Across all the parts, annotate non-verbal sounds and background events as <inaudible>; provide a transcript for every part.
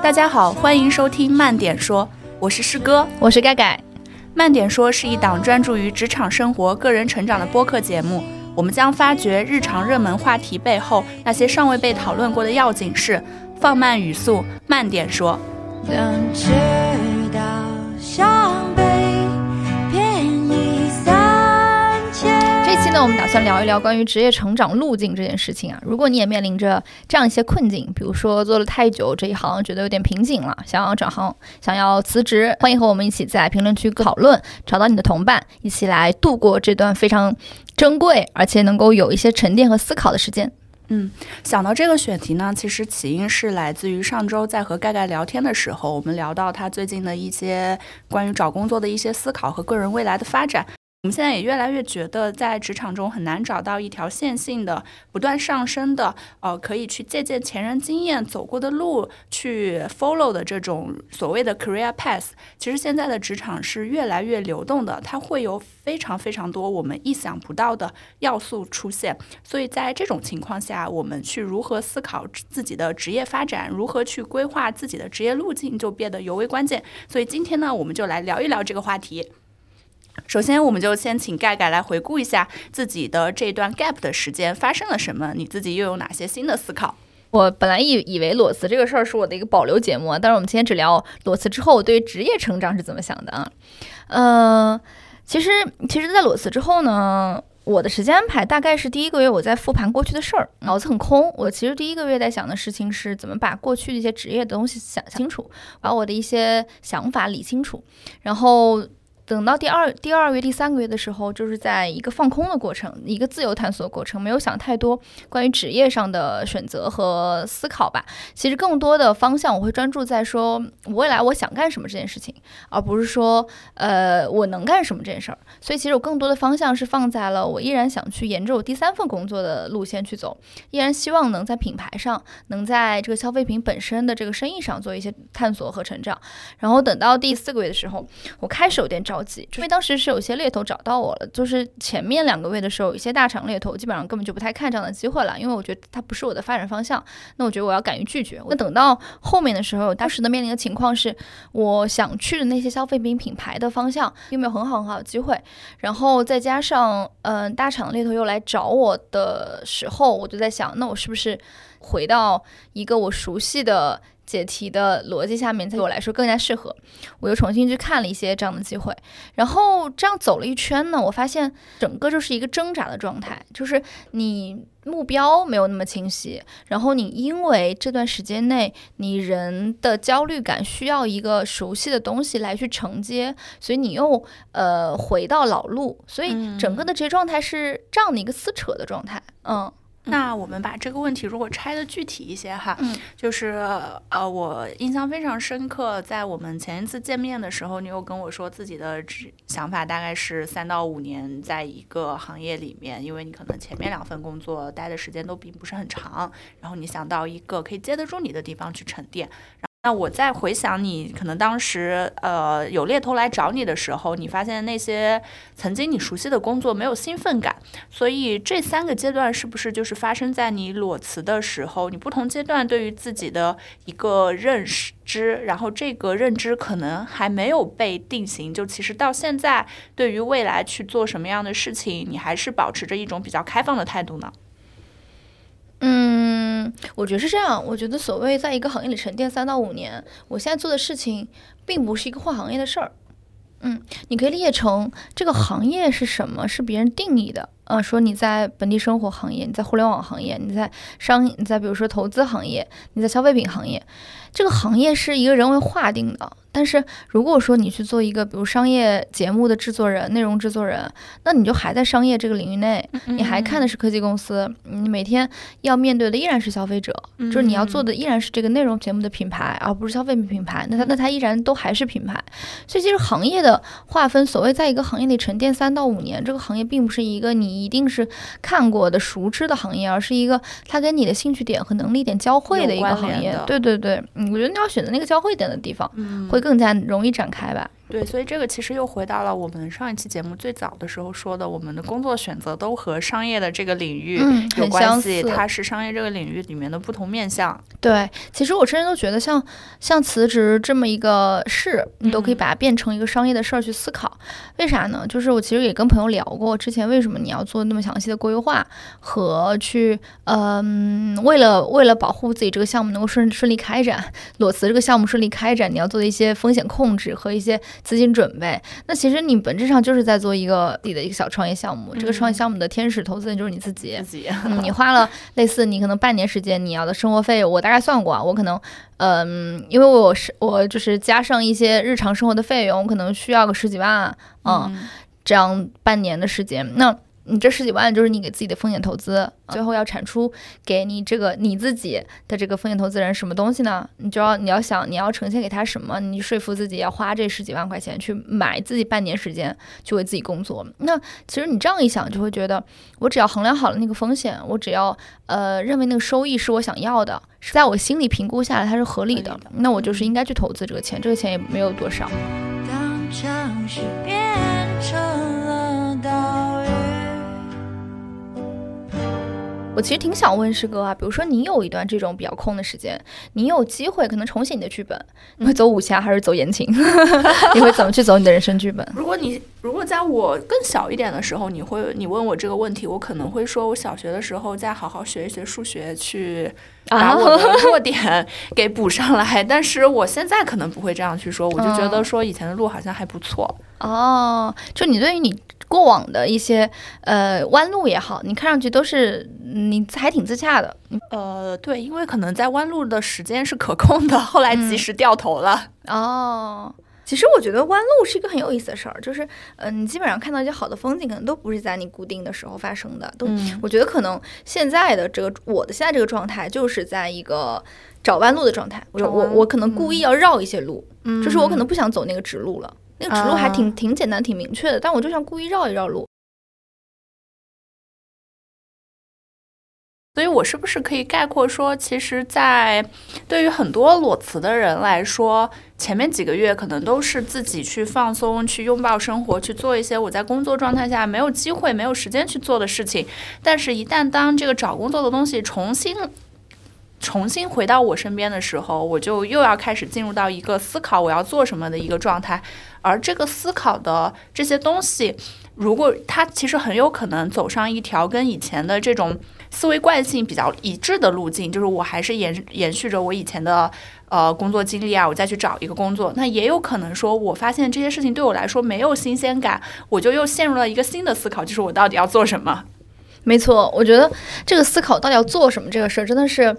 大家好，欢迎收听慢点说，我是师哥。我是盖盖，慢点说是一档专注于职场生活、个人成长的播客节目。我们将发掘日常热门话题背后那些尚未被讨论过的要紧事，放慢语速，慢点说。当呢，我们打算聊一聊关于职业成长路径这件事情啊。如果你也面临着这样一些困境，比如说做了太久这一行，觉得有点瓶颈了，想要转行，想要辞职，欢迎和我们一起在评论区讨论，找到你的同伴，一起来度过这段非常珍贵而且能够有一些沉淀和思考的时间。嗯，想到这个选题呢，其实起因是来自于上周在和盖盖聊天的时候，我们聊到他最近的一些关于找工作的一些思考和个人未来的发展。我们现在也越来越觉得，在职场中很难找到一条线性的、不断上升的，呃，可以去借鉴前人经验走过的路去 follow 的这种所谓的 career path。其实现在的职场是越来越流动的，它会有非常非常多我们意想不到的要素出现。所以在这种情况下，我们去如何思考自己的职业发展，如何去规划自己的职业路径，就变得尤为关键。所以今天呢，我们就来聊一聊这个话题。首先，我们就先请盖盖来回顾一下自己的这段 gap 的时间发生了什么，你自己又有哪些新的思考？我本来以以为裸辞这个事儿是我的一个保留节目，但是我们今天只聊裸辞之后我对职业成长是怎么想的啊。嗯、其实其实，在裸辞之后呢，我的时间安排大概是第一个月我在复盘过去的事儿，脑子很空。我其实第一个月在想的事情是怎么把过去的一些职业的东西想清楚，把我的一些想法理清楚，然后。等到第二第二月、第三个月的时候，就是在一个放空的过程，一个自由探索的过程，没有想太多关于职业上的选择和思考吧。其实更多的方向，我会专注在说未来我想干什么这件事情，而不是说呃我能干什么这件事儿。所以其实我更多的方向是放在了我依然想去沿着我第三份工作的路线去走，依然希望能在品牌上，能在这个消费品本身的这个生意上做一些探索和成长。然后等到第四个月的时候，我开始有点着急，因为当时是有些猎头找到我了，就是前面两个月的时候，有一些大厂猎头基本上根本就不太看这样的机会了，因为我觉得它不是我的发展方向。那我觉得我要敢于拒绝。那等到后面的时候，当时的面临的情况是，我想去的那些消费品品牌的方向并没有很好很好的机会，然后再加上嗯、大厂猎头又来找我的时候，我就在想，那我是不是回到一个我熟悉的解题的逻辑下面，对我来说更加适合。我又重新去看了一些这样的机会，然后这样走了一圈呢，我发现整个就是一个挣扎的状态，就是你目标没有那么清晰，然后你因为这段时间内你人的焦虑感需要一个熟悉的东西来去承接，所以你又呃回到老路，所以整个的职业状态是这样的一个撕扯的状态，嗯。那我们把这个问题如果拆的具体一些哈，嗯就是呃，我印象非常深刻，在我们前一次见面的时候，你有跟我说自己的职想法大概是三到五年在一个行业里面，因为你可能前面两份工作待的时间都并不是很长，然后你想到一个可以接得住你的地方去沉淀。那我再回想你可能当时呃有猎头来找你的时候，你发现那些曾经你熟悉的工作没有兴奋感，所以这三个阶段是不是就是发生在你裸辞的时候？你不同阶段对于自己的一个认识知，然后这个认知可能还没有被定型。就其实到现在，对于未来去做什么样的事情，你还是保持着一种比较开放的态度呢？嗯，我觉得是这样。我觉得所谓在一个行业里沉淀三到五年，我现在做的事情并不是一个换行业的事儿。嗯，你可以理解成这个行业是什么，是别人定义的。呃，说你在本地生活行业，你在互联网行业，你在商，你在比如说投资行业，你在消费品行业，这个行业是一个人为划定的。但是如果说你去做一个比如商业节目的制作人、内容制作人，那你就还在商业这个领域内，你还看的是科技公司，你每天要面对的依然是消费者，就是你要做的依然是这个内容节目的品牌，而不是消费品品牌。那它那它依然都还是品牌。所以其实行业的划分，所谓在一个行业里沉淀三到五年，这个行业并不是一个你一定是看过的熟知的行业，而是一个它跟你的兴趣点和能力点交汇的一个行。业对对对，嗯，我觉得你要选择那个交汇点的地方，嗯会更更加容易展开吧。对，所以这个其实又回到了我们上一期节目最早的时候说的，我们的工作选择都和商业的这个领域嗯有关系，似它是商业这个领域里面的不同面向。对，其实我甚至都觉得像像辞职这么一个事，你都可以嗯把它变成一个商业的事儿去思考。为啥呢？就是我其实也跟朋友聊过，之前为什么你要做那么详细的规划和去，嗯、为了为了保护自己这个项目能够顺顺利开展，裸辞这个项目顺利开展，你要做的一些风险控制和一些资金准备。那其实你本质上就是在做一个自己的一个小创业项目，这个创业嗯项目的天使投资人就是你自己。自己，嗯，你花了类似你可能半年时间，你要的生活费，我大概算过啊，我可能，嗯，因为我是我就是加上一些日常生活的费用，我可能需要个十几万，嗯，这样半年的时间，那你这十几万就是你给自己的风险投资，最后要产出给你这个你自己的这个风险投资人什么东西呢？你就要你要想你要呈现给他什么，你说服自己要花这十几万块钱去买自己半年时间去为自己工作。那其实你这样一想，就会觉得我只要衡量好了那个风险，我只要呃认为那个收益是我想要的，是在我心里评估下来它是合理的，那我就是应该去投资这个钱，这个钱也没有多少。当城市变成我其实挺想问师哥啊，比如说你有一段这种比较空的时间，你有机会可能重写你的剧本，你会走武侠还是走言情？<laughs> 你会怎么去走你的人生剧本？如果你如果在我更小一点的时候，你会你问我这个问题，我可能会说，我小学的时候再好好学一学数学，去把我的 <laughs> 弱点 <laughs> 给补上来。但是我现在可能不会这样去说，我就觉得嗯说以前的路好像还不错。哦，就你对于你过往的一些呃弯路也好，你看上去都是你还挺自洽的。呃，对，因为可能在弯路的时间是可控的，后来及时掉头了。哦，其实我觉得弯路是一个很有意思的事儿，就是呃，你基本上看到一些好的风景，可能都不是在你固定的时候发生的，都嗯我觉得可能现在的这个我的现在这个状态，就是在一个找弯路的状态。我我我可能故意要绕一些路，嗯就是我可能不想走那个直路了。那个指路还挺、啊挺简单、挺明确的，但我就想故意绕一绕路。所以，我是不是可以概括说，其实，在对于很多裸辞的人来说，前面几个月可能都是自己去放松、去拥抱生活、去做一些我在工作状态下没有机会、没有时间去做的事情。但是，一旦当这个找工作的东西重新重新回到我身边的时候，我就又要开始进入到一个思考我要做什么的一个状态。而这个思考的这些东西，如果它其实很有可能走上一条跟以前的这种思维惯性比较一致的路径，就是我还是延延续着我以前的呃工作经历啊，我再去找一个工作。那也有可能说，我发现这些事情对我来说没有新鲜感，我就又陷入了一个新的思考，就是我到底要做什么。没错，我觉得这个思考到底要做什么这个事儿，真的是，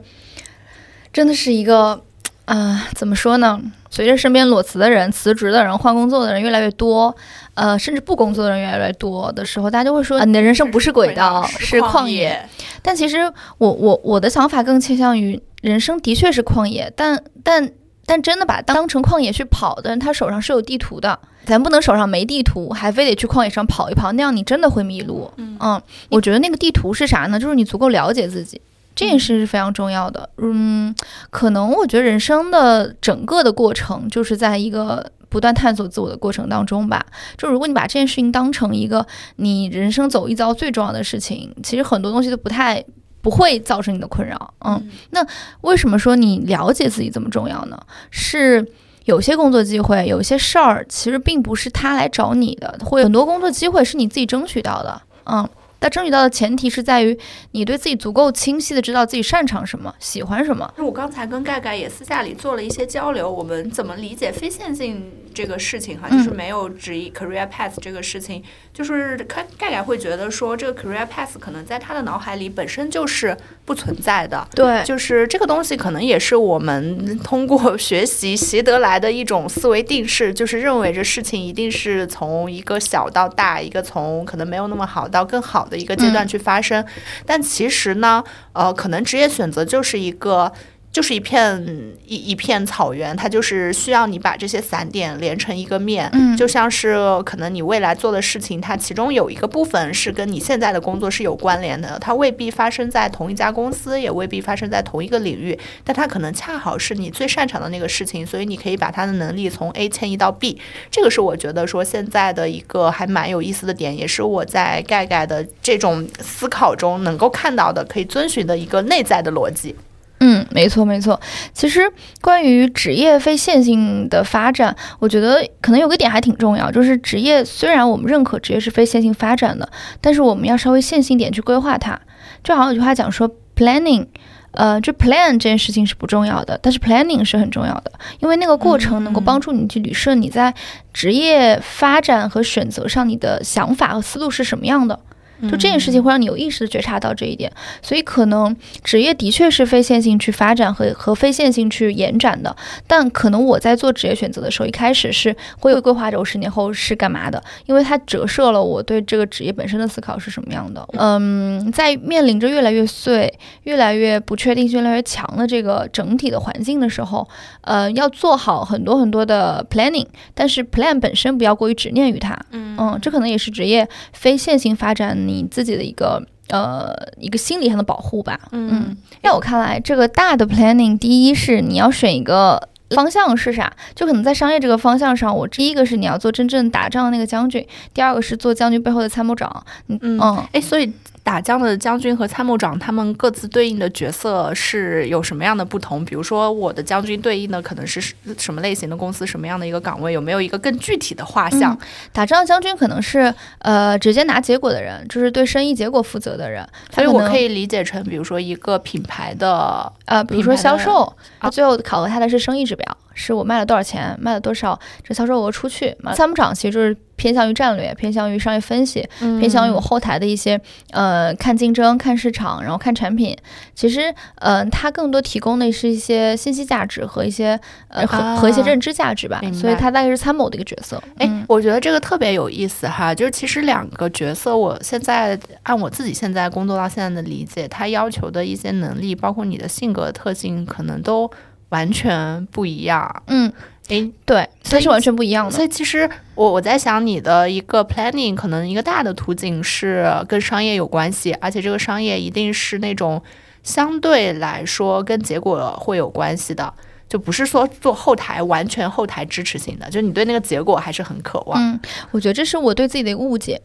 真的是一个，呃，怎么说呢？随着身边裸辞的人、辞职的人、换工作的人越来越多，呃，甚至不工作的人越来越多的时候，大家就会说，啊、你的人生不是轨道，是旷野。野。但其实我我我的想法更倾向于，人生的确是旷野，但但但真的把当成旷野去跑的人，他手上是有地图的。咱不能手上没地图，还非得去旷野上跑一跑，那样你真的会迷路。嗯我觉得那个地图是啥呢？就是你足够了解自己，这件事是非常重要的。嗯，可能我觉得人生的整个的过程，就是在一个不断探索自我的过程当中吧。就如果你把这件事情当成一个你人生走一遭最重要的事情，其实很多东西都不太。不会造成你的困扰，嗯，那为什么说你了解自己这么重要呢？是有些工作机会，有些事儿，其实并不是他来找你的，会有很多工作机会是你自己争取到的，嗯。但争取到的前提是在于你对自己足够清晰的知道自己擅长什么，喜欢什么。那我刚才跟盖盖也私下里做了一些交流，我们怎么理解非线性这个事情哈，嗯就是没有职业 career path 这个事情，就是盖盖盖会觉得说这个 career path 可能在他的脑海里本身就是不存在的，对就是这个东西可能也是我们 <laughs> 通过 <laughs> 学习习得来的一种思维定式，就是认为这事情一定是从一个小到大，一个从可能没有那么好到更好的一个阶段去发生。但其实呢，呃，可能职业选择就是一个。就是一片一一片草原，它就是需要你把这些散点连成一个面，嗯就像是可能你未来做的事情，它其中有一个部分是跟你现在的工作是有关联的，它未必发生在同一家公司，也未必发生在同一个领域，但它可能恰好是你最擅长的那个事情，所以你可以把它的能力从 A 迁移到 B，这个是我觉得说现在的一个还蛮有意思的点，也是我在盖盖的这种思考中能够看到的，可以遵循的一个内在的逻辑。嗯，没错没错。其实关于职业非线性的发展，我觉得可能有个点还挺重要，就是职业虽然我们认可职业是非线性发展的，但是我们要稍微线性点去规划它。就好像有句话讲说，planning。呃，就 plan 这件事情是不重要的，但是 planning 是很重要的，因为那个过程能够帮助你去捋顺你在职业发展和选择上你的想法和思路是什么样的。就这件事情会让你有意识的觉察到这一点，所以可能职业的确是非线性去发展和和非线性去延展的，但可能我在做职业选择的时候，一开始是会有规划着我十年后是干嘛的，因为它折射了我对这个职业本身的思考是什么样的。嗯，在面临着越来越碎、越来越不确定性越来越强的这个整体的环境的时候，呃，要做好很多很多的 planning，但是 plan 本身不要过于执念于它。嗯，这可能也是职业非线性发展你自己的一个呃一个心理上的保护吧。嗯，在我看来，这个大的 planning，第一是你要选一个。方向是啥？就可能在商业这个方向上，我第一个是你要做真正打仗的那个将军，第二个是做将军背后的参谋长。嗯嗯，哎，所以打仗的将军和参谋长，他们各自对应的角色是有什么样的不同？比如说，我的将军对应的可能是什么类型的公司，什么样的一个岗位？有没有一个更具体的画像？打仗将军可能是呃直接拿结果的人，就是对生意结果负责的人。所以我可以理解成，比如说一个品牌的呃，比如说销售，他最后考核他的是生意指标。是我卖了多少钱，卖了多少这销售额出去。参谋长其实就是偏向于战略，偏向于商业分析，偏向于我后台的一些呃看竞争、看市场，然后看产品。其实，嗯，它更多提供的是一些信息价值和一些呃和和一些认知价值吧。所以，它大概是参谋的一个角色。哎，我觉得这个特别有意思哈，就是其实两个角色，我现在按我自己现在工作到现在的理解，它要求的一些能力，包括你的性格特性，可能都。完全不一样，嗯，诶，对，它是完全不一样的。所以其实我我在想，你的一个 planning 可能一个大的途径是跟商业有关系，而且这个商业一定是那种相对来说跟结果会有关系的，就不是说做后台完全后台支持性的，就你对那个结果还是很渴望。嗯，我觉得这是我对自己的一个误解。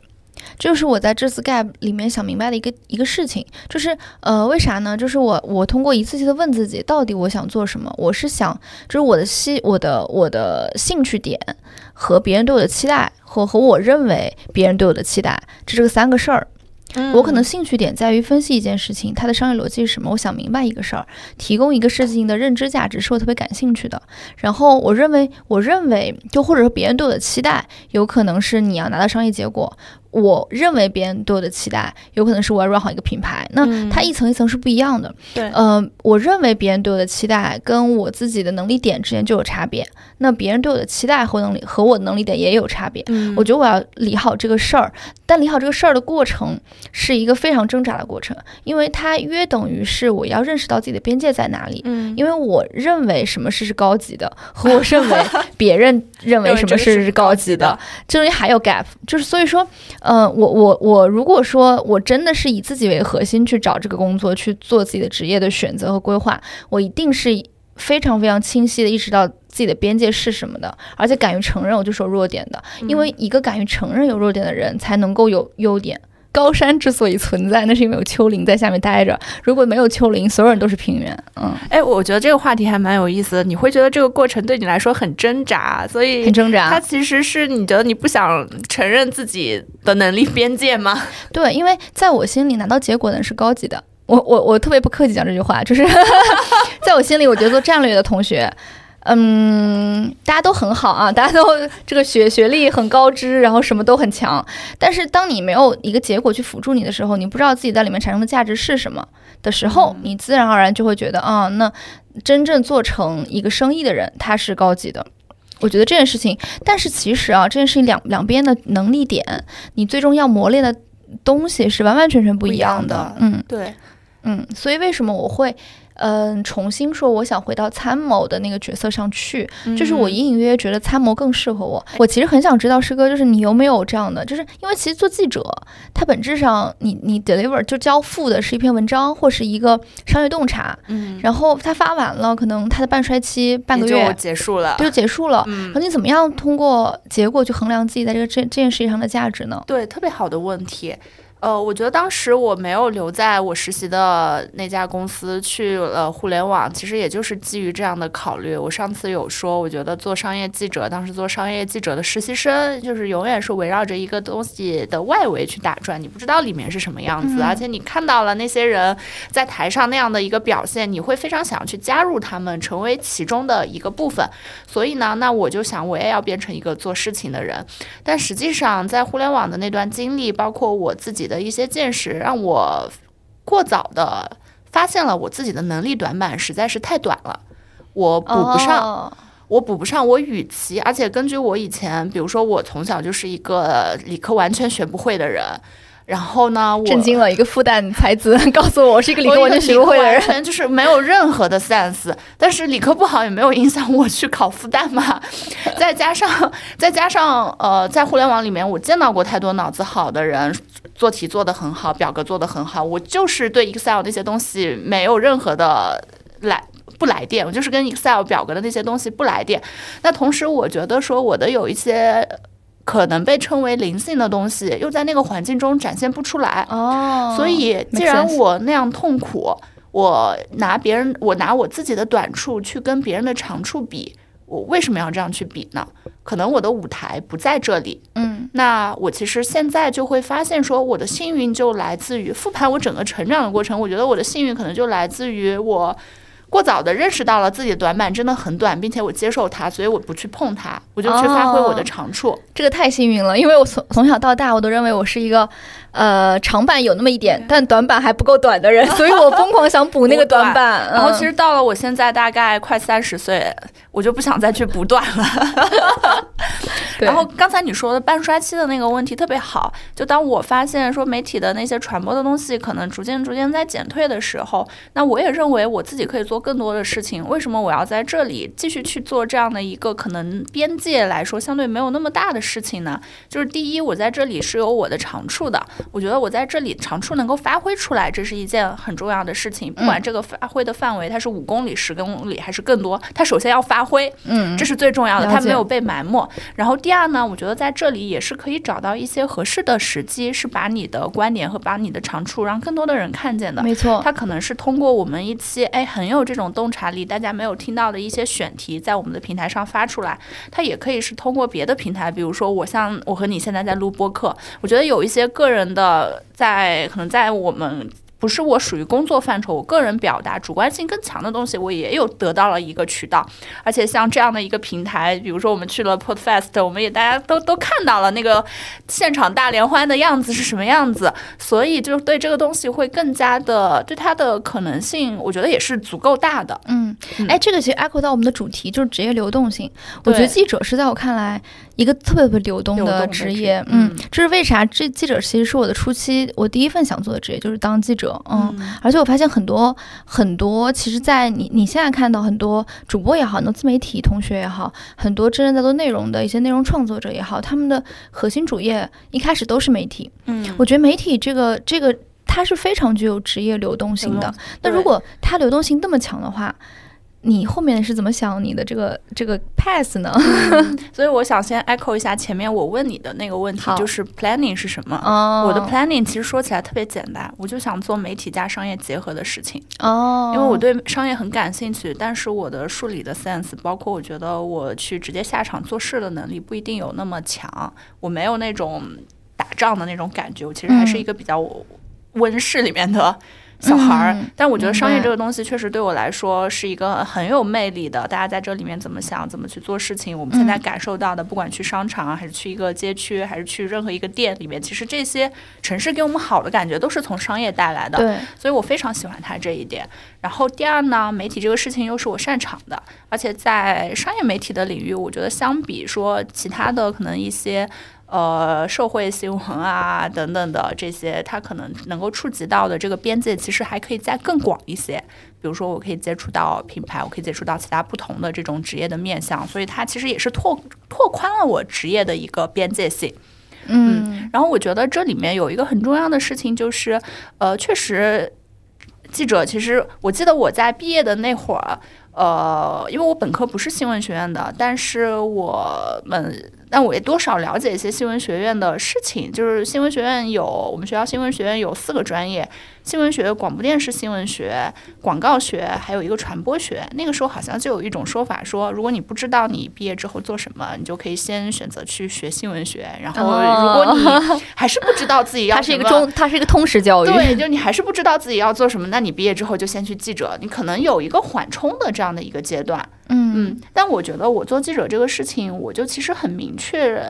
这就是我在这次 gap 里面想明白的一个一个事情，就是呃，为啥呢？就是我我通过一次次的问自己，到底我想做什么？我是想，就是我的兴我的我的兴趣点和别人对我的期待，和和我认为别人对我的期待，这是个三个事儿。我可能兴趣点在于分析一件事情，它的商业逻辑是什么？我想明白一个事儿，提供一个事情的认知价值是我特别感兴趣的。然后我认为，我认为就或者说别人对我的期待，有可能是你要拿到商业结果。我认为别人对我的期待，有可能是我要 run 好一个品牌，那它一层一层是不一样的。对，嗯，我认为别人对我的期待跟我自己的能力点之间就有差别，那别人对我的期待和能力和我的能力点也有差别。嗯，我觉得我要理好这个事儿，但理好这个事儿的过程是一个非常挣扎的过程，因为它约等于是我要认识到自己的边界在哪里。嗯，因为我认为什么事是高级的，和我认为别人认为 <laughs> 什么事是高级的，这东西还有 gap，就是所以说。嗯，我我我，如果说我真的是以自己为核心去找这个工作，去做自己的职业的选择和规划，我一定是非常非常清晰的意识到自己的边界是什么的，而且敢于承认我就是有弱点的，因为一个敢于承认有弱点的人，才能够有优点。高山之所以存在，那是因为有丘陵在下面待着。如果没有丘陵，所有人都是平原。嗯，哎，我觉得这个话题还蛮有意思的。你会觉得这个过程对你来说很挣扎，所以很挣扎。它其实是你觉得你不想承认自己的能力边界吗？<laughs> 对，因为在我心里，拿到结果的人是高级的。我我我特别不客气讲这句话，就是 <laughs> 在我心里，我觉得做战略的同学。嗯，大家都很好啊，大家都这个学学历很高知，然后什么都很强。但是当你没有一个结果去辅助你的时候，你不知道自己在里面产生的价值是什么的时候，你自然而然就会觉得啊，那真正做成一个生意的人他是高级的。我觉得这件事情，但是其实啊，这件事情两两边的能力点，你最终要磨练的东西是完完全全不一样的。嗯，对，嗯，所以为什么我会？嗯，重新说我想回到参谋的那个角色上去，就是嗯我隐隐约约觉得参谋更适合我。我其实很想知道师哥，就是你有没有这样的，就是因为其实做记者，它本质上你你 deliver 就交付的是一篇文章或是一个商业洞察，嗯，然后他发完了，可能他的半衰期半个也就月结束了。就结束了。嗯然后你怎么样通过结果去衡量自己在这个这这件事情上的价值呢？对，特别好的问题。呃，我觉得当时我没有留在我实习的那家公司去了互联网，其实也就是基于这样的考虑。我上次有说，我觉得做商业记者，当时做商业记者的实习生，就是永远是围绕着一个东西的外围去打转，你不知道里面是什么样子，嗯而且你看到了那些人在台上那样的一个表现，你会非常想要去加入他们，成为其中的一个部分。所以呢，那我就想，我也要变成一个做事情的人。但实际上，在互联网的那段经历，包括我自己的一些见识，让我过早的发现了我自己的能力短板实在是太短了，我补不上。哦我补不上，我与其，而且根据我以前，比如说我从小就是一个理科完全学不会的人，然后呢，我震惊了一个复旦才子，<laughs> 告诉我我是一个理科完全学不会的人。完全就是没有任何的 sense。但是理科不好也没有影响我去考复旦嘛。再加上再加上呃，在互联网里面，我见到过太多脑子好的人，做题做得很好，表格做得很好。我就是对 Excel 那些东西没有任何的来。不来电，我就是跟 Excel 表格的那些东西不来电。那同时，我觉得说我的有一些可能被称为灵性的东西，又在那个环境中展现不出来。哦，所以，既然我那样痛苦，我拿别人，我拿我自己的短处去跟别人的长处比，我为什么要这样去比呢？可能我的舞台不在这里。嗯那我其实现在就会发现，说我的幸运就来自于复盘我整个成长的过程。我觉得我的幸运可能就来自于我过早的认识到了自己的短板真的很短，并且我接受它，所以我不去碰它，我就去发挥我的哦长处。这个太幸运了，因为我从从小到大我都认为我是一个，呃，长板有那么一点，但短板还不够短的人，<laughs> 所以我疯狂想补那个短板。然后其嗯实到了我现在大概快三十岁，我就不想再去补短了。<laughs> 对然后刚才你说的半衰期的那个问题特别好，就当我发现说媒体的那些传播的东西可能逐渐逐渐在减退的时候，那我也认为我自己可以做更多的事情。为什么我要在这里继续去做这样的一个可能边界来说相对没有那么大的事情呢？就是第一，我在这里是有我的长处的，我觉得我在这里长处能够发挥出来，这是一件很重要的事情。不管这个发挥的范围它是五公里、十公里还是更多，它首先要发挥，嗯，这是最重要的，它没有被埋没。然后第二呢，我觉得在这里也是可以找到一些合适的时机，是把你的观点和把你的长处让更多的人看见的。没错，它可能是通过我们一期哎很有这种洞察力，大家没有听到的一些选题，在我们的平台上发出来。它也可以是通过别的平台，比如说我像我和你现在在录播客，我觉得有一些个人的在可能在我们。不是我属于工作范畴，我个人表达主观性更强的东西，我也有得到了一个渠道。而且像这样的一个平台，比如说我们去了 Podfest，我们也大家都都看到了那个现场大联欢的样子是什么样子，所以就对这个东西会更加的对它的可能性，我觉得也是足够大的。嗯嗯，哎，这个其实 echo 到我们的主题，就是职业流动性。我觉得记者是在我看来一个特别特别流动的职职业。嗯嗯，这是为啥？这记者其实是我的初期，我第一份想做的职业就是当记者。嗯，而且我发现很多很多，其实，在你你现在看到很多主播也好，很多自媒体同学也好，很多真正在做内容的一些内容创作者也好，他们的核心主业一开始都是媒体。嗯，我觉得媒体这个这个它是非常具有职业流动性的。那如果它流动性那么强的话，你后面是怎么想你的这个这个 pass 呢？<laughs> 所以我想先 echo 一下前面我问你的那个问题，就是 planning 是什么？哦，我的 planning 其实说起来特别简单，我就想做媒体加商业结合的事情。哦，因为我对商业很感兴趣，但是我的数理的 sense，包括我觉得我去直接下场做事的能力不一定有那么强，我没有那种打仗的那种感觉，我其实还是一个比较温室里面的。小孩儿，嗯但我觉得商业这个东西确实对我来说是一个很有魅力的。大家在这里面怎么想，怎么去做事情，我们现在嗯感受到的，不管去商场啊还是去一个街区，还是去任何一个店里面，其实这些城市给我们好的感觉都是从商业带来的。对，所以我非常喜欢它这一点。然后第二呢，媒体这个事情又是我擅长的，而且在商业媒体的领域，我觉得相比说其他的可能一些呃社会新闻啊等等的这些，它可能能够触及到的这个边界，其实还可以再更广一些。比如说，我可以接触到品牌，我可以接触到其他不同的这种职业的面向，所以它其实也是拓拓宽了我职业的一个边界性。嗯然后我觉得这里面有一个很重要的事情，就是呃，确实记者其实我记得我在毕业的那会儿，呃，因为我本科不是新闻学院的，但是我们但我也多少了解一些新闻学院的事情。就是新闻学院有我们学校新闻学院有四个专业：新闻学、广播电视新闻学、广告学，还有一个传播学。那个时候好像就有一种说法说，如果你不知道你毕业之后做什么，你就可以先选择去学新闻学。然后如果你还是不知道自己要它是一个什么中，它是一个通识教育。对，就你还是不知道自己要做什么，那你毕业之后就先去记者，你可能有一个缓冲的这样的一个阶段。嗯嗯，但我觉得我做记者这个事情，我就其实很明确，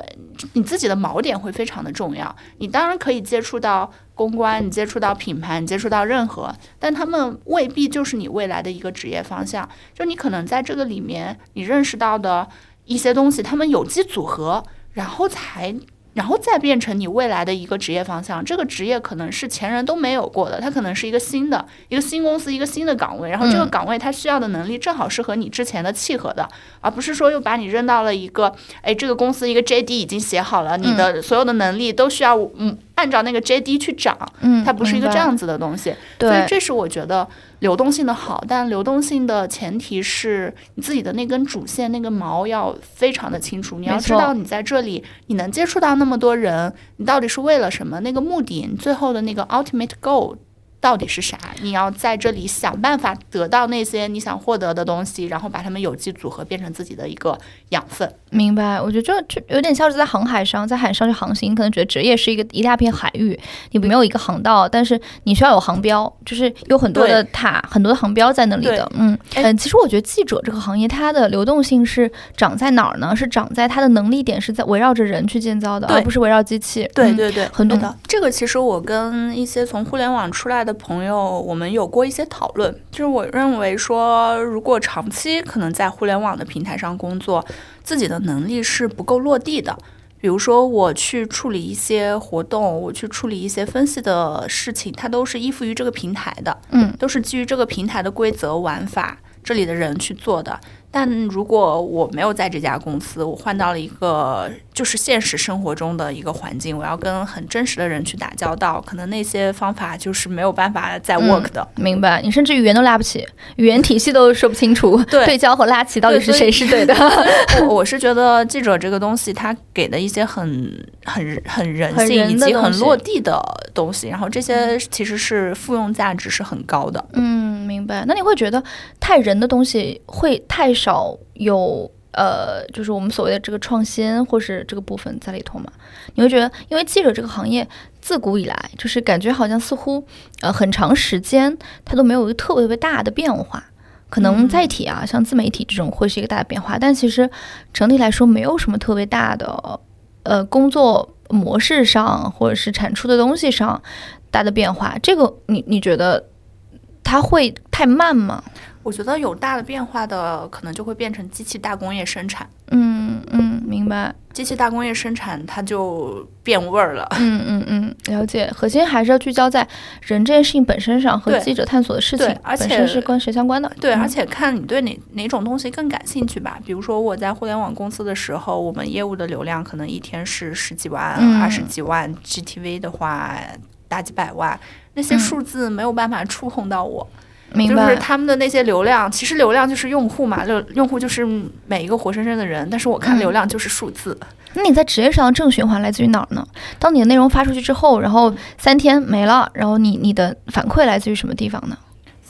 你自己的锚点会非常的重要。你当然可以接触到公关，你接触到品牌，你接触到任何，但他们未必就是你未来的一个职业方向。就你可能在这个里面，你认识到的一些东西，他们有机组合，然后才。然后再变成你未来的一个职业方向，这个职业可能是前人都没有过的，它可能是一个新的、一个新公司、一个新的岗位，然后这个嗯。岗位它需要的能力正好是和你之前的契合的，而不是说又把你扔到了一个，哎，这个公司一个 JD 已经写好了，你的所有的能力都需要嗯按照那个 JD 去涨，嗯，它不是一个这样子的东西。所以，这是我觉得流动性的好，但流动性的前提是你自己的那根主线、那个毛要非常的清楚。你要知道你在这里你能接触到那么多人，你到底是为了什么？那个目的，你最后的那个 ultimate goal。到底是啥？你要在这里想办法得到那些你想获得的东西，然后把它们有机组合，变成自己的一个养分。明白。我觉得这这有点像是在航海上，在海上去航行，你可能觉得职业是一个一大片海域，你没有一个航道，但是你需要有航标，就是有很多的塔，很多的航标在那里的。嗯哎嗯，其实我觉得记者这个行业，它的流动性是长在哪儿呢？是长在它的能力点是在围绕着人去建造的，而不是围绕机器。对对对，很多的。这个其实我跟一些从互联网出来的朋友，我们有过一些讨论。就是我认为说，如果长期可能在互联网的平台上工作，自己的能力是不够落地的。比如说，我去处理一些活动，我去处理一些分析的事情，它都是依附于这个平台的，嗯都是基于这个平台的规则、玩法，这里的人去做的。但如果我没有在这家公司，我换到了一个就是现实生活中的一个环境，我要跟很真实的人去打交道，可能那些方法就是没有办法再 work 的。明白，你甚至语言都拉不起，语言体系都说不清楚，对对焦和拉齐到底是谁是对的，<laughs> 我我是觉得记者这个东西，他给的一些很很很人很性以及很落地的东西，然后这些其实是复用价值是很高的。嗯，明白。那你会觉得太人的东西会太少有呃，就是我们所谓的这个创新或是这个部分在里头吗？你会觉得，因为记者这个行业自古以来就是感觉好像似乎呃很长时间它都没有一个特别特别大的变化。可能嗯载体啊，像自媒体这种会是一个大的变化，但其实整体来说没有什么特别大的呃工作模式上或者是产出的东西上大的变化。这个你你觉得它会太慢吗？我觉得有大的变化的，可能就会变成机器大工业生产。嗯嗯，明白。机器大工业生产它就变味儿了。嗯嗯嗯，了解。核心还是要聚焦在人这件事情本身上和记者探索的事情而且是跟谁相关的。对，嗯而且看你对哪哪种东西更感兴趣吧。比如说我在互联网公司的时候，我们业务的流量可能一天是十几万、嗯二十几万，GTV 的话大几百万，那些嗯数字没有办法触碰到我。明白。就是他们的那些流量，其实流量就是用户嘛，就用户就是每一个活生生的人，但是我看嗯流量就是数字。那你在职业上的正循环来自于哪儿呢？当你的内容发出去之后，然后三天没了，然后你你的反馈来自于什么地方呢？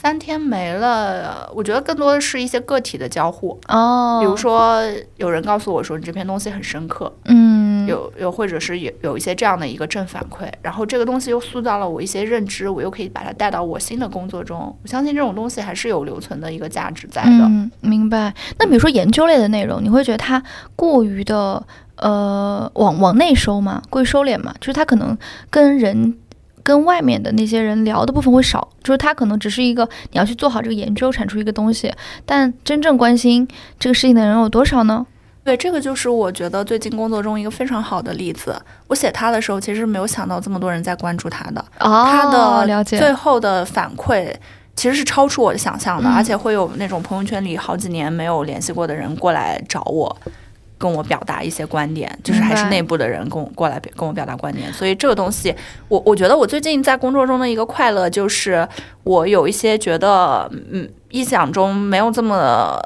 三天没了，我觉得更多的是一些个体的交互，哦，比如，说有人告诉我说你这篇东西很深刻，嗯，有有或者是有有一些这样的一个正反馈，然后这个东西又塑造了我一些认知，我又可以把它带到我新的工作中。我相信这种东西还是有留存的一个价值在的。嗯，明白。那比如说研究类的内容，你会觉得它过于的呃往往内收吗？过于收敛吗？就是它可能跟人。跟外面的那些人聊的部分会少，就是他可能只是一个你要去做好这个研究，产出一个东西，但真正关心这个事情的人有多少呢？对，这个就是我觉得最近工作中一个非常好的例子。我写他的时候，其实没有想到这么多人在关注他的，哦，它的最后的反馈其实是超出我的想象的，嗯而且会有那种朋友圈里好几年没有联系过的人过来找我。跟我表达一些观点，就是还是内部的人跟我过来跟我表达观点，所以这个东西，我我觉得我最近在工作中的一个快乐，就是我有一些觉得，嗯，意想中没有这么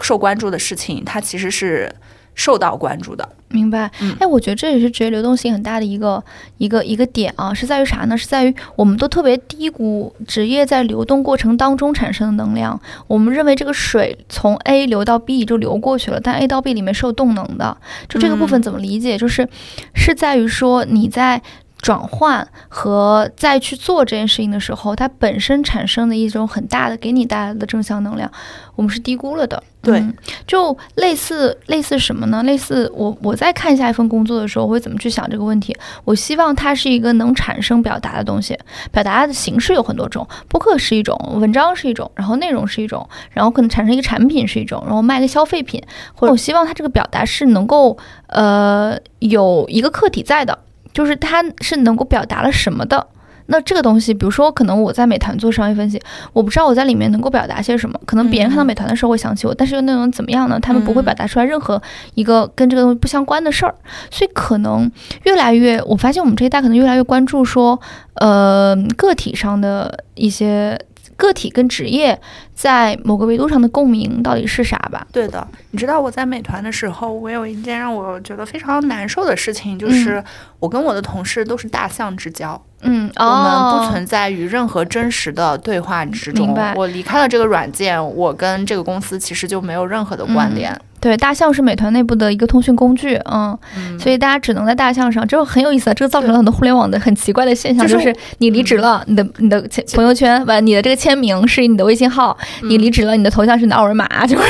受关注的事情，它其实是受到关注的。明白嗯，哎，我觉得这也是职业流动性很大的一个一个一个点啊，是在于啥呢？是在于我们都特别低估职业在流动过程当中产生的能量。我们认为这个水从 A 流到 B 就流过去了，但 A 到 B 里面是有动能的。就这个部分嗯怎么理解？就是是在于说你在。转换和再去做这件事情的时候，它本身产生的一种很大的给你带来的正向能量，我们是低估了的。对嗯就类似类似什么呢？类似我我在看下一份工作的时候，我会怎么去想这个问题？我希望它是一个能产生表达的东西，表达的形式有很多种，播客是一种，文章是一种，然后内容是一种，然后可能产生一个产品是一种，然后卖个消费品，或者我希望它这个表达是能够呃有一个客体在的，就是它是能够表达了什么的。那这个东西，比如说，可能我在美团做商业分析，我不知道我在里面能够表达些什么。可能别人看到美团的时候会想起我，但是又那种怎么样呢？他们不会表达出来任何一个跟这个东西不相关的事儿。所以可能越来越，我发现我们这一代可能越来越关注说，呃，个体上的一些个体跟职业在某个维度上的共鸣到底是啥吧？对的，你知道我在美团的时候，我有一件让我觉得非常难受的事情，就是我跟我的同事都是大象之交，嗯，我们不哦存在于任何真实的对话之中明白。我离开了这个软件，我跟这个公司其实就没有任何的关联。对，大象是美团内部的一个通讯工具，嗯，嗯，所以大家只能在大象上，这个很有意思啊，这个造成了很多互联网的很奇怪的现象，就就是是你离职了，你的你的朋友圈完，你的这个签名是你的微信号，你离职了，你的头像是你的二维码，<laughs> 就是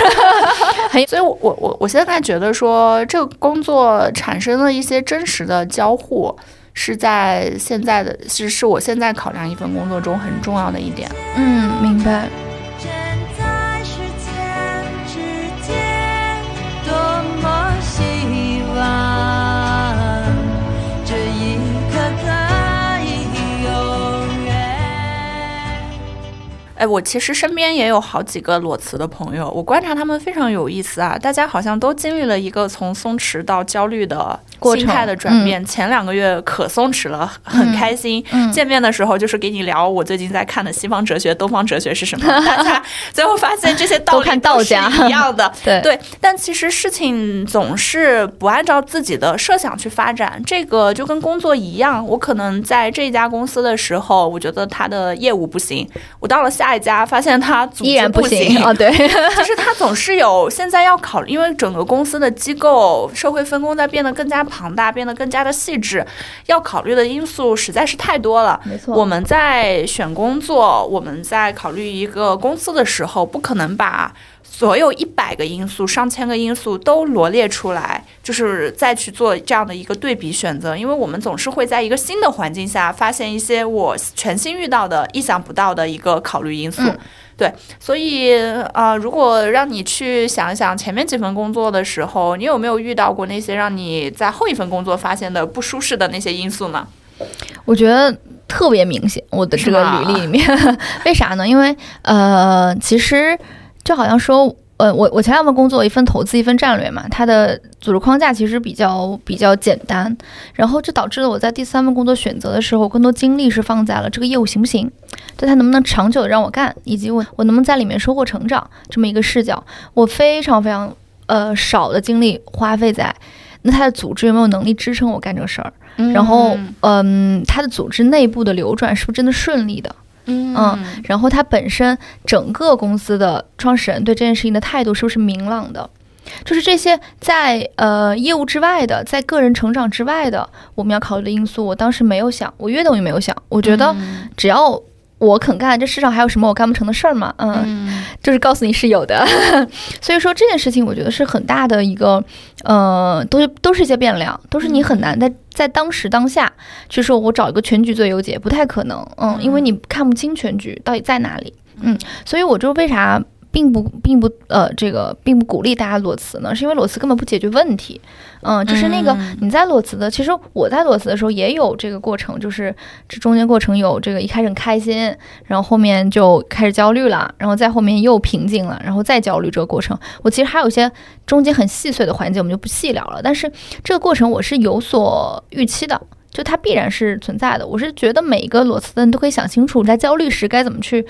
<laughs> 所以我，我我我现在觉得说，这个工作产生了一些真实的交互，是在现在的是是我现在考量一份工作中很重要的一点。嗯，明白。哎，我其实身边也有好几个裸辞的朋友，我观察他们非常有意思啊。大家好像都经历了一个从松弛到焦虑的心态的转变。前两个月可松弛了，很开心。嗯见面的时候就是给你聊我最近在看的西方哲学、东方哲学是什么。大家 <laughs> 最后发现这些道理都是一样的。<laughs> 对对，但其实事情总是不按照自己的设想去发展，这个就跟工作一样。我可能在这家公司的时候，我觉得他的业务不行，我到了下一家，发现他组织依然不行。啊，对，<laughs> 就是他总是有现在要考虑，因为整个公司的机构社会分工在变得更加庞大，变得更加的细致，要考虑的因素实在是太多了。没错。我们在选工作，我们在考虑一个公司的时候，不可能把所有一百个因素、上千个因素都罗列出来，就是再去做这样的一个对比选择，因为我们总是会在一个新的环境下发现一些我全新遇到的、意想不到的一个考虑因素。嗯对，所以呃，如果让你去想一想前面几份工作的时候，你有没有遇到过那些让你在后一份工作发现的不舒适的那些因素呢？我觉得特别明显，我的这个履历里面，<laughs> 为啥呢？因为呃，其实就好像说。呃，我我前两份工作，一份投资，一份战略嘛，它的组织框架其实比较比较简单，然后这导致了我在第三份工作选择的时候，更多精力是放在了这个业务行不行，就它能不能长久的让我干，以及我我能不能在里面收获成长这么一个视角，我非常非常呃少的精力花费在那它的组织有没有能力支撑我干这个事儿，然后嗯，它的组织内部的流转是不是真的顺利的？嗯然后他本身整个公司的创始人对这件事情的态度是不是明朗的？就是这些在呃业务之外的，在个人成长之外的，我们要考虑的因素，我当时没有想，我越等于没有想。我觉得嗯只要我肯干，这世上还有什么我干不成的事儿嘛？嗯，嗯就是告诉你是有的。<laughs> 所以说这件事情，我觉得是很大的一个，呃，都是都是一些变量，都是你很难在在当时当下去说我找一个全局最优解，不太可能。嗯，因为你看不清全局到底在哪里。嗯，所以我就为啥。并不并不呃这个并不鼓励大家裸辞呢？是因为裸辞根本不解决问题。嗯，就是那个嗯你在裸辞的，其实我在裸辞的时候也有这个过程，就是这中间过程有这个一开始很开心，然后后面就开始焦虑了，然后再后面又平静了，然后再焦虑这个过程。我其实还有一些中间很细碎的环节，我们就不细聊了。但是这个过程我是有所预期的。就它必然是存在的，我是觉得每一个裸辞的人都可以想清楚，在焦虑时该怎么去，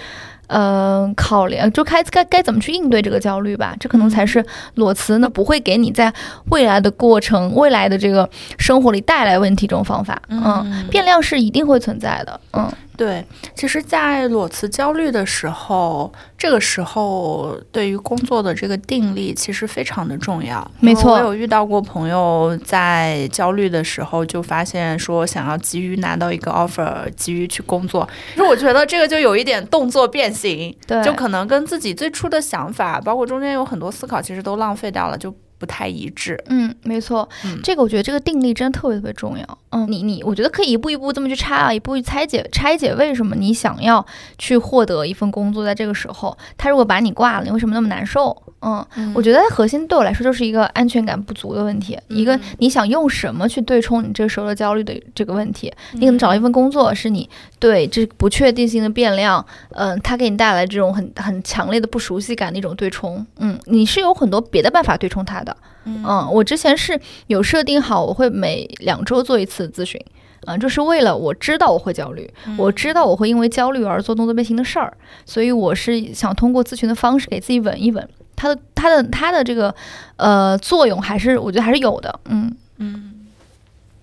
呃，考量，就该该该怎么去应对这个焦虑吧。这可能才是裸辞呢不会给你在未来的过程、未来的这个生活里带来问题这种方法。嗯，变量是一定会存在的。嗯对，其实，在裸辞焦虑的时候，这个时候对于工作的这个定力其实非常的重要。没错我有遇到过朋友在焦虑的时候，就发现说想要急于拿到一个 offer，急于去工作。其实我觉得这个就有一点动作变形，对，就可能跟自己最初的想法，包括中间有很多思考，其实都浪费掉了，就不太一致。嗯，没错，嗯这个我觉得这个定力真的特别特别重要。嗯，你你，我觉得可以一步一步这么去拆啊，一步一步拆解拆解为什么你想要去获得一份工作，在这个时候，他如果把你挂了，你为什么那么难受？嗯，我觉得核心对我来说就是一个安全感不足的问题，一个你想用什么去对冲你这时候的焦虑的这个问题。你可能找到一份工作，是你对这不确定性的变量，嗯、它给你带来这种很很强烈的不熟悉感的一种对冲。嗯，你是有很多别的办法对冲它的。嗯，我之前是有设定好，我会每两周做一次咨询。嗯，就是为了我知道我会焦虑，我知道我会因为焦虑而做动作变形的事儿，所以我是想通过咨询的方式给自己稳一稳。它的它的它的这个呃作用还是我觉得还是有的。嗯嗯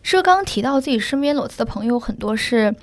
是刚刚提到自己身边裸辞的朋友很多是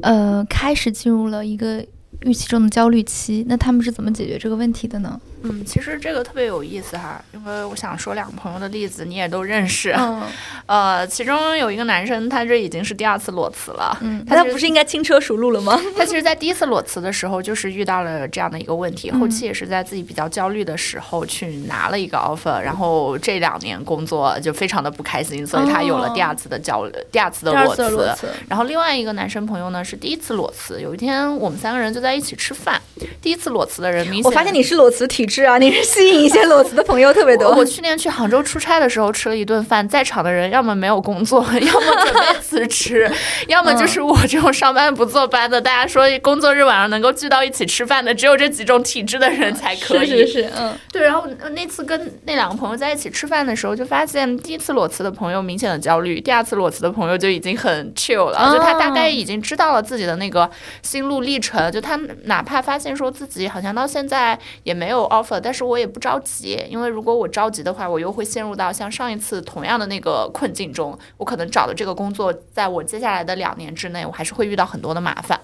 呃开始进入了一个预期中的焦虑期，那他们是怎么解决这个问题的呢？嗯，其实这个特别有意思哈，因为我想说两个朋友的例子，你也都认识。嗯 <laughs> 呃，其中有一个男生，他这已经是第二次裸辞了。嗯，他其实那不是应该轻车熟路了吗？他其实，在第一次裸辞的时候，就是遇到了这样的一个问题，嗯后期也是在自己比较焦虑的时候去拿了一个 offer，然后这两年工作就非常的不开心，所以他有了第二次的焦虑，第二次的裸辞。次的裸辞，然后另外一个男生朋友呢是第一次裸辞，有一天我们三个人就在一起吃饭，第一次裸辞的人明显我发现你是裸辞体质啊，你是吸引一些裸辞的朋友特别我我去年去杭州出差的时候吃了一顿饭，在场的人要么没有工作，<laughs> 要么准备辞职，要么就是我这种上班不坐班的。大家说工作日晚上能够聚到一起吃饭的，只有这几种体质的人才可以。是是是，嗯对，然后呃那次跟那两个朋友在一起吃饭的时候，就发现第一次裸辞的朋友明显的焦虑，第二次裸辞的朋友就已经很 chill 了，就他大概已经知道了自己的那个心路历程，就他哪怕发现说自己好像到现在也没有但是我也不着急，因为如果我着急的话，我又会陷入到像上一次同样的那个困境中，我可能找的这个工作，在我接下来的两年之内，我还是会遇到很多的麻烦。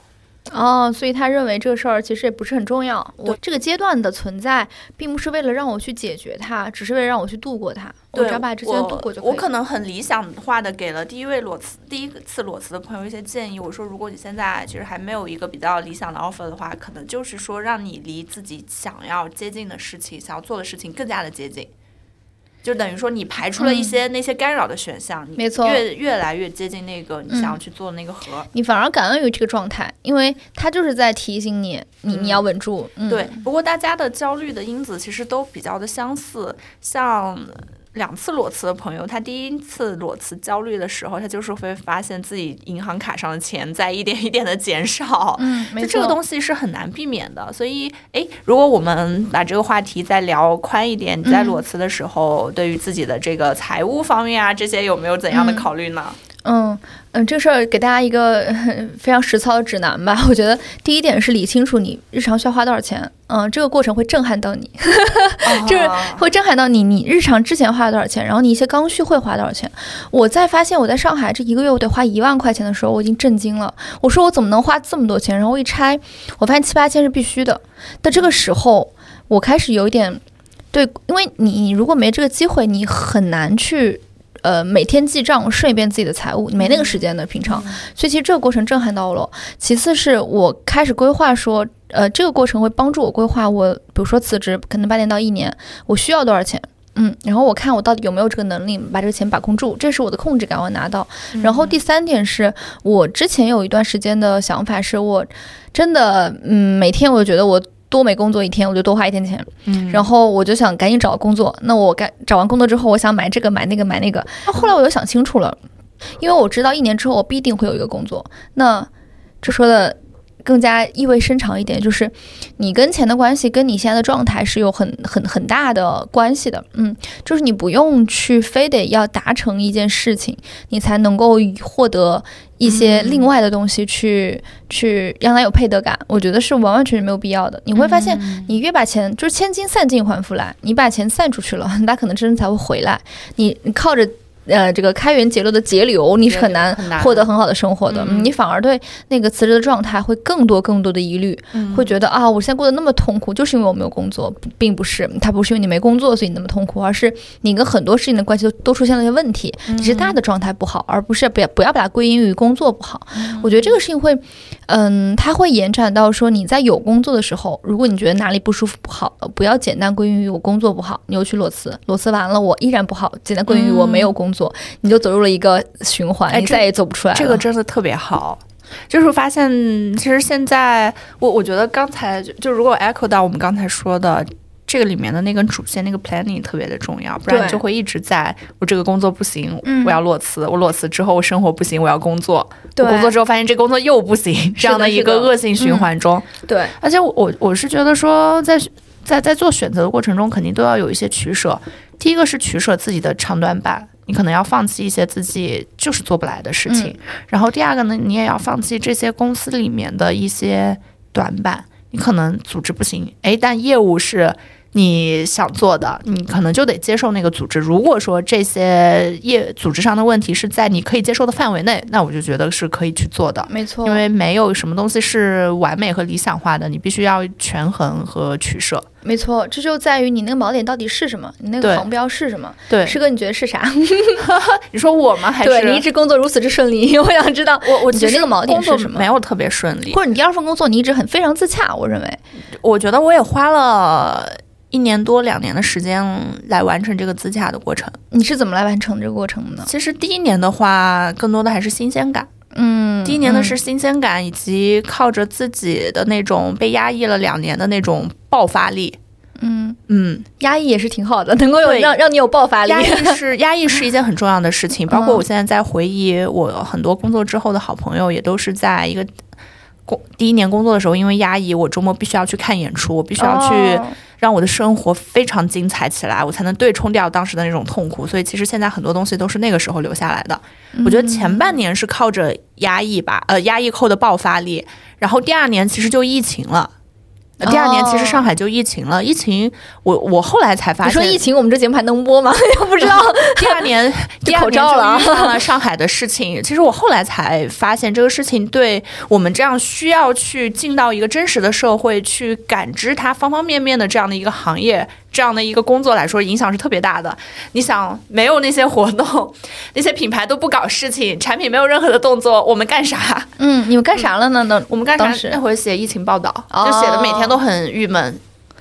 哦，所以他认为这个事儿其实也不是很重要。我这个阶段的存在，并不是为了让我去解决它，只是为了让我去度过它。我只要把这阶段度过就可以。我可能很理想化的给了第一位裸辞、第一次裸辞的朋友一些建议。我说，如果你现在其实还没有一个比较理想的 offer 的话，可能就是说让你离自己想要接近的事情、想要做的事情更加的接近。就等于说，你排除了一些那些干扰的选项，你嗯没错越越来越接近那个你想要去做的那个核。你反而感恩于这个状态，因为它就是在提醒你，你你要稳住。嗯、对，不过大家的焦虑的因子其实都比较的相似，像。两次裸辞的朋友，他第一次裸辞焦虑的时候，他就是会发现自己银行卡上的钱在一点一点的减少，嗯，没错，就这个东西是很难避免的。所以，诶，如果我们把这个话题再聊宽一点，你在嗯裸辞的时候，对于自己的这个财务方面啊，这些有没有怎样的嗯考虑呢？嗯嗯，这事儿给大家一个 <laughs> 非常实操的指南吧。我觉得第一点是理清楚你日常需要花多少钱。嗯，这个过程会震撼到你，<laughs> 就是啊会震撼到你，你日常之前花了多少钱，然后你一些刚需会花多少钱。我在发现我在上海这一个月我得花一万块钱的时候，我已经震惊了。我说我怎么能花这么多钱？然后我一拆，我发现七八千是必须的。但这个时候，我开始有一点对，因为你如果没这个机会，你很难去。呃，每天记账顺一遍自己的财务，你没那个时间的，平常，所以其实这个过程震撼到了我。其次是我开始规划说，呃，这个过程会帮助我规划我，比如说辞职，可能半年到一年，我需要多少钱，嗯，然后我看我到底有没有这个能力把这个钱把控住，这是我的控制感，我拿到。然后第三点是我之前有一段时间的想法是我真的，嗯，每天我觉得我多没工作一天，我就多花一天钱。嗯然后我就想赶紧找工作。那我该找完工作之后，我想买这个买那个买那个。那后来我又想清楚了，因为我知道一年之后我必定会有一个工作。那这说的更加意味深长一点，就是你跟钱的关系跟你现在的状态是有很很很大的关系的。嗯，就是你不用去非得要达成一件事情，你才能够获得一些另外的东西去、去让它有配得感。我觉得是完完全全没有必要的。你会发现，你越把钱就是千金散尽还复来，你把钱散出去了，它可能真的才会回来。你你靠着。呃，这个开源节流的节流，你是很难获得很好的生活的。嗯。你反而对那个辞职的状态会更多更多的疑虑，嗯。会觉得啊，我现在过得那么痛苦，就是因为我没有工作，并不是，它不是因为你没工作所以你那么痛苦，而是你跟很多事情的关系都都出现了一些问题，你是大的状态不好，而不是不要不要把它归因于工作不好。我觉得这个事情会，嗯，它会延展到说你在有工作的时候，如果你觉得哪里不舒服不好，呃不要简单归因于我工作不好，你又去裸辞，裸辞完了我依然不好，简单归因于我没有工作，你就走入了一个循环，哎你再也走不出来了。这个真的特别好。就是发现，其实现在我我觉得刚才就就如果 echo 到我们刚才说的这个里面的那根主线，那个 planning 特别的重要，不然你就会一直在我这个工作不行，嗯我要裸辞，我裸辞之后我生活不行，我要工作，对我工作之后发现这工作又不行，这样的一个恶性循环中。对，而且我我是觉得说在，在在做选择的过程中，肯定都要有一些取舍。第一个是取舍自己的长短板，你可能要放弃一些自己就是做不来的事情。然后第二个呢，你也要放弃这些公司里面的一些短板。你可能组织不行，诶，但业务是你想做的，你可能就得接受那个组织。如果说这些业组织上的问题是在你可以接受的范围内，那我就觉得是可以去做的。没错，因为没有什么东西是完美和理想化的，你必须要权衡和取舍。没错，这就在于你那个锚点到底是什么，你那个航标是什么。对，师哥，你觉得是啥？<laughs> 你说我吗？还是对你一直工作如此之顺利，<laughs> 我想知道，我我觉得那个锚点是什么没有特别顺利，或者你第二份工作你一直很非常自洽，我认为。我觉得我也花了一年多两年的时间来完成这个自洽的过程。你是怎么来完成这个过程的呢？其实第一年的话，更多的还是新鲜感。嗯，第一年的嗯。是新鲜感，以及靠着自己的那种被压抑了两年的那种爆发力。嗯，嗯，压抑也是挺好的，能够有让让你有爆发力。压抑是 <laughs> 压抑是一件很重要的事情，包括我现在在回忆我很多工作之后的好朋友，也都是在一个工第一年工作的时候，因为压抑，我周末必须要去看演出，我必须要去哦让我的生活非常精彩起来，我才能对冲掉当时的那种痛苦。所以其实现在很多东西都是那个时候留下来的。我觉得前半年是靠着压抑吧，呃，压抑后的爆发力，然后第二年其实就疫情了。呃第二年其实上海就疫情了，疫情我我后来才发现，你说疫情，我们这节目还能播吗？<laughs> 又不知道。<laughs> 第二年，<laughs> 第二口年罩了啊就遇上了上海的事情。其实我后来才发现，这个事情对我们这样需要去进到一个真实的社会，去感知它方方面面的这样的一个行业、这样的一个工作来说，影响是特别大的。你想，没有那些活动，<laughs> 那些品牌都不搞事情，产品没有任何的动作，我们干啥？嗯，你们干啥了呢？那我们干啥？那会儿写疫情报道，哦就写的每天都很郁闷。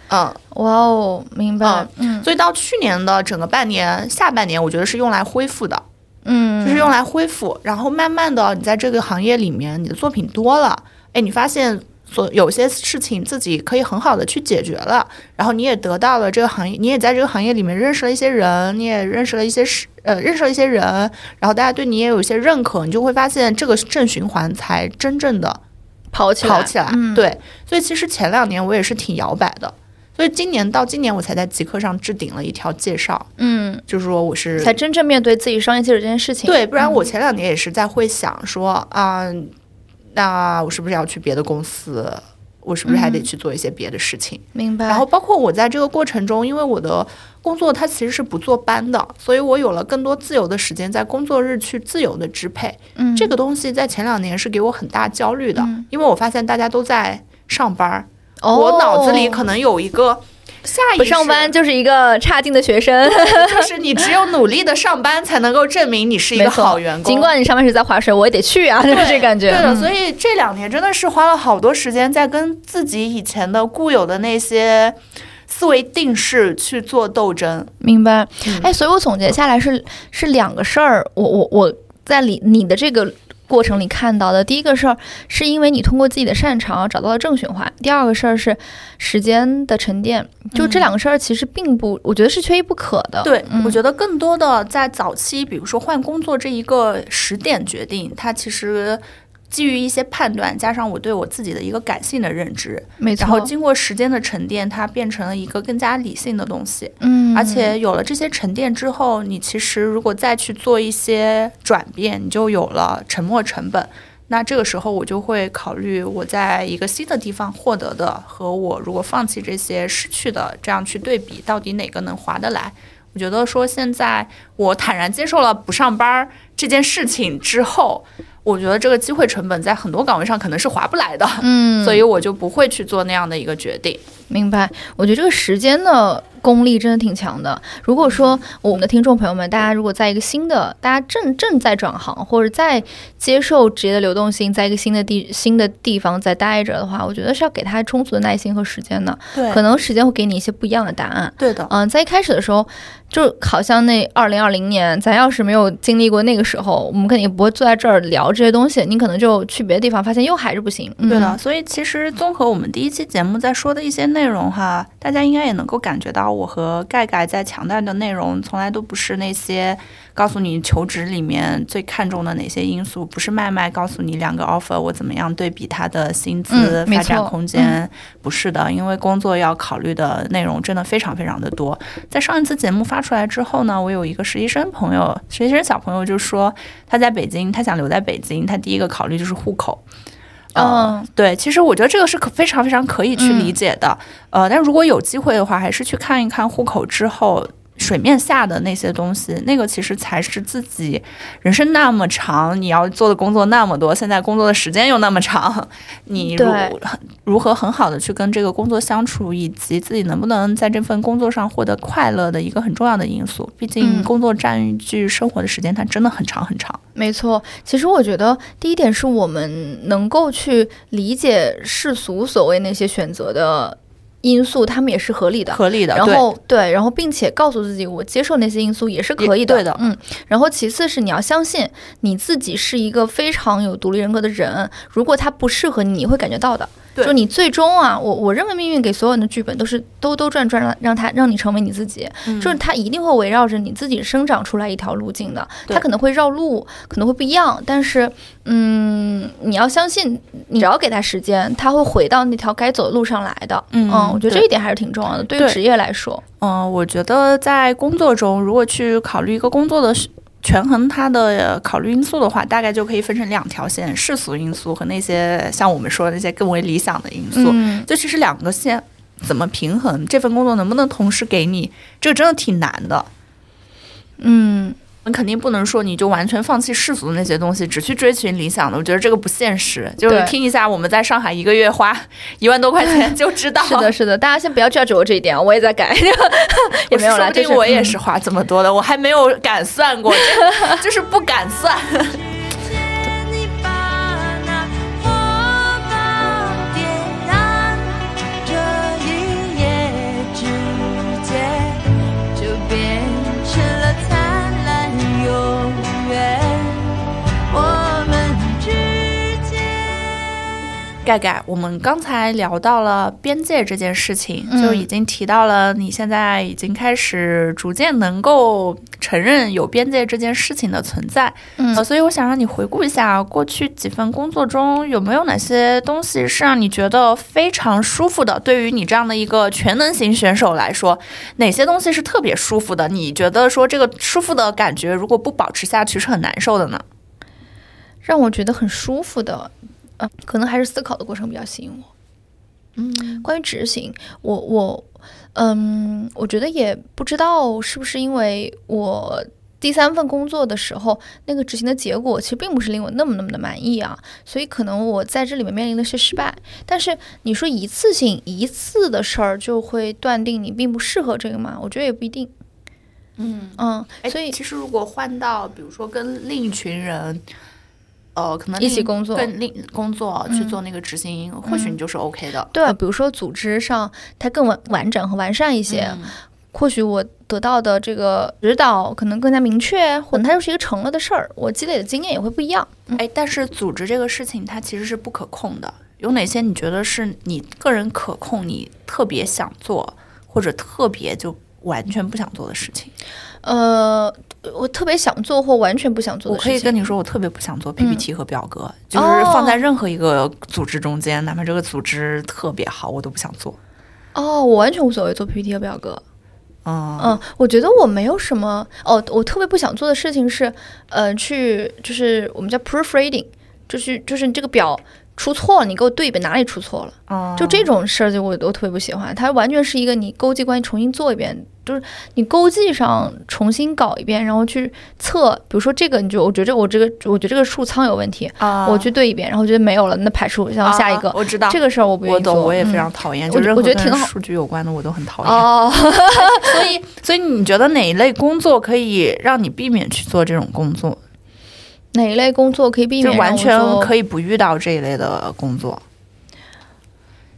嗯，哇哦，明白。嗯所以到去年的整个半年、下半年，我觉得是用来恢复的。嗯，就是用来恢复，然后慢慢的，你在这个行业里面，你的作品多了，哎，你发现所有些事情自己可以很好的去解决了，然后你也得到了这个行业，你也在这个行业里面认识了一些人，你也认识了一些事，呃，认识了一些人，然后大家对你也有一些认可，你就会发现这个正循环才真正的跑起来，跑起来。嗯，对，所以其实前两年我也是挺摇摆的。所以今年到今年，我才在极客上置顶了一条介绍，嗯，就是说我是才真正面对自己商业记者这件事情。对，不然我前两年也是在会想说啊、那我是不是要去别的公司？我是不是还得去做一些别的事情？明白。然后包括我在这个过程中，因为我的工作它其实是不坐班的，所以我有了更多自由的时间，在工作日去自由的支配。嗯，这个东西在前两年是给我很大焦虑的，嗯因为我发现大家都在上班儿，哦我脑子里可能有一个下意识不上班就是一个差劲的学生。<laughs> 就是你只有努力的上班，才能够证明你是一个好员工。尽管你上班是在划水，我也得去啊，就是这感觉。对的，嗯所以这两年真的是花了好多时间在跟自己以前的固有的那些思维定式去做斗争。明白嗯。哎，所以我总结下来是是两个事儿。我我我在你你的这个过程里看到的。第一个事儿是因为你通过自己的擅长找到了正循环，第二个事儿是时间的沉淀。就这两个事儿其实并不，我觉得是缺一不可的。对，嗯我觉得更多的在早期，比如说换工作这一个时点决定，它其实基于一些判断，加上我对我自己的一个感性的认知，没错。然后经过时间的沉淀，它变成了一个更加理性的东西。嗯，而且有了这些沉淀之后，你其实如果再去做一些转变，你就有了沉没成本。那这个时候我就会考虑我在一个新的地方获得的和我如果放弃这些失去的，这样去对比，到底哪个能划得来？我觉得说现在我坦然接受了不上班儿这件事情之后，我觉得这个机会成本在很多岗位上可能是划不来的，嗯，所以我就不会去做那样的一个决定。明白，我觉得这个时间的功力真的挺强的。如果说我们的听众朋友们，大家如果在一个新的，大家正正在转行或者在接受职业的流动性，在一个新的地新的地方在待着的话，我觉得是要给他充足的耐心和时间的。对可能时间会给你一些不一样的答案。对的，嗯，在一开始的时候，就好像那二零二零年，咱要是没有经历过那个时候，我们肯定不会坐在这儿聊这些东西。你可能就去别的地方，发现又还是不行。嗯、对的，所以其实综合我们第一期节目在说的一些内容哈，大家应该也能够感觉到，我和盖盖在强调的内容，从来都不是那些告诉你求职里面最看重的哪些因素，不是麦麦告诉你两个 offer 我怎么样对比他的薪资、嗯发展空间，不是的，因为工作要考虑的内容真的非常非常的多。在上一次节目发出来之后呢，我有一个实习生朋友，实习生小朋友就说他在北京，他想留在北京，他第一个考虑就是户口。呃嗯，对，其实我觉得这个是可非常非常可以去理解的，呃，但如果有机会的话，还是去看一看户口之后水面下的那些东西，那个其实才是自己人生那么长，你要做的工作那么多，现在工作的时间又那么长，你如对如何很好的去跟这个工作相处，以及自己能不能在这份工作上获得快乐的一个很重要的因素。毕竟嗯工作占据生活的时间，它真的很长很长。没错，其实我觉得第一点是我们能够去理解世俗所谓那些选择的因素，他们也是合理的。合理的，然后对，然后并且告诉自己，我接受那些因素也是可以的。对的嗯。然后其次是你要相信你自己是一个非常有独立人格的人，如果他不适合你，你会感觉到的。对就你最终啊，我我认为命运给所有人的剧本都是兜兜转转让让他让你成为你自己，嗯就是他一定会围绕着你自己生长出来一条路径的。对他可能会绕路，可能会不一样，但是嗯，你要相信，你只要给他时间，他会回到那条该走的路上来的。嗯我觉得这一点还是挺重要的，对于职业来说。嗯，我觉得在工作中，如果去考虑一个工作的是权衡它的考虑因素的话，大概就可以分成两条线：世俗因素和那些像我们说的那些更为理想的因素。嗯，就其实两个线怎么平衡，这份工作能不能同时给你，这个真的挺难的。嗯，你肯定不能说你就完全放弃世俗的那些东西，只去追寻理想的。我觉得这个不现实。就是对听一下我们在上海一个月花一万多块钱 <laughs> 就知道，是的，是的，大家先不要 judge 我这一点，我也在改，<laughs> 也没有啦，说不这定我也嗯是花这么多的，我还没有敢算过，<laughs> 就是不敢算。盖盖，我们刚才聊到了边界这件事情，嗯就已经提到了你现在已经开始逐渐能够承认有边界这件事情的存在。嗯呃，所以我想让你回顾一下过去几份工作中有没有哪些东西是让你觉得非常舒服的？对于你这样的一个全能型选手来说，哪些东西是特别舒服的？你觉得说这个舒服的感觉如果不保持下去是很难受的呢？让我觉得很舒服的，呃，可能还是思考的过程比较吸引我。嗯关于执行，我我嗯，我觉得也不知道是不是因为我第三份工作的时候，那个执行的结果其实并不是令我那么那么的满意啊，所以可能我在这里面面临的是失败。但是你说一次性一次的事儿就会断定你并不适合这个吗？我觉得也不一定。嗯。嗯，哎，所以其实如果换到比如说跟另一群人，呃，可能一起工作跟另工作去嗯做那个执行，或许你就是 OK 的。对，比如说组织上它更完完整和完善一些，嗯或许我得到的这个指导可能更加明确，或者它就是一个成了的事儿，我积累的经验也会不一样。嗯哎，但是组织这个事情它其实是不可控的。有哪些你觉得是你个人可控，你特别想做，或者特别就完全不想做的事情？呃，我特别想做或完全不想做我的事情。可以跟你说，我特别不想做嗯 PPT 和表格，就是放在任何一个组织中间，哪怕这个组织特别好，我都不想做。哦，我完全无所谓做 PPT 和表格。嗯嗯，我觉得我没有什么哦，我特别不想做的事情是，呃，去就是我们叫 proofreading，就是就是你这个表出错了，你给我对一遍哪里出错了，嗯就这种事儿就我我特别不喜欢，它完全是一个你勾记关系重新做一遍，就是你勾记上重新搞一遍，然后去测，比如说这个你就我觉得我这个我觉得这个数仓有问题，啊我去对一遍，然后觉得没有了，那排除，然后下一个，啊我知道这个事儿我不愿我懂，意做，我也非嗯常讨厌，我就是我觉得挺好数据有关的我都很讨厌。哦，<laughs> 所以，<laughs> 所以你觉得哪一类工作可以让你避免去做这种工作？哪一类工作可以避免？就完全可以。以不遇到这一类的工作。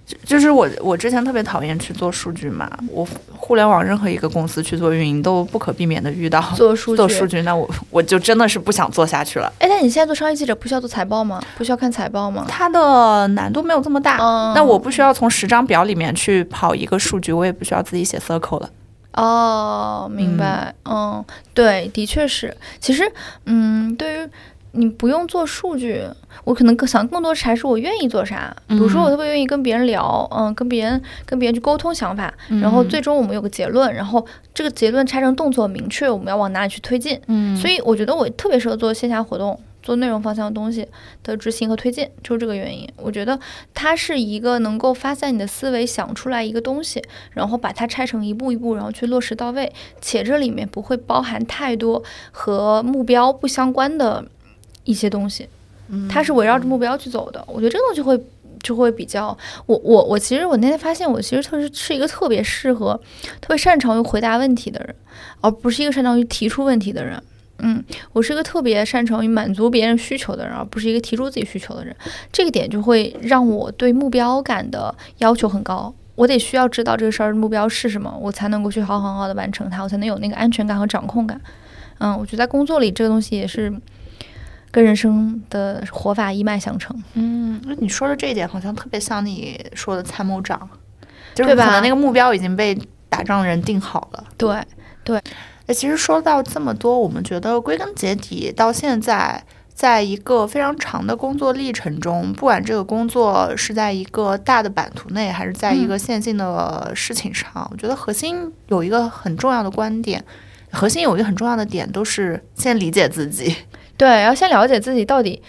就就是我，我之前特别讨厌去做数据嘛，我互联网任何一个公司去做运营都不可避免的遇到做数据，做数据，那我我就真的是不想做下去了。哎，但你现在做商业记者不需要做财报吗？不需要看财报吗？它的难度没有这么大，嗯那我不需要从十张表里面去跑一个数据，我也不需要自己写 circle 了。哦，明白。嗯对，的确是。其实，嗯，对于你不用做数据，我可能更想更多还是我愿意做啥。比如说，我特别愿意跟别人聊，嗯，跟别人跟别人去沟通想法，然后最终我们有个结论，然后这个结论拆成动作明确，我们要往哪里去推进。嗯所以我觉得我特别适合做线下活动，做内容方向的东西的执行和推进，就是这个原因。我觉得它是一个能够发散你的思维，想出来一个东西，然后把它拆成一步一步，然后去落实到位，且这里面不会包含太多和目标不相关的一些东西，它是围绕着目标去走的。我觉得这个东西会。就会比较，我我我其实我那天发现，我其实特是是一个特别适合、特别擅长于回答问题的人，而不是一个擅长于提出问题的人。嗯，我是一个特别擅长于满足别人需求的人，而不是一个提出自己需求的人。这个点就会让我对目标感的要求很高。我得需要知道这个事儿的目标是什么，我才能够去好好好的完成它，我才能有那个安全感和掌控感。嗯，我觉得在工作里这个东西也是跟人生的活法一脉相承。嗯，那你说的这一点好像特别像你说的参谋长，就是对吧可能那个目标已经被打仗的人定好了。对对，哎，其实说到这么多，我们觉得归根结底，到现在，在一个非常长的工作历程中，不管这个工作是在一个大的版图内，还是在一个线性的事情上，我觉得核心有一个很重要的观点，核心有一个很重要的点，都是先理解自己。对，要先了解自己到底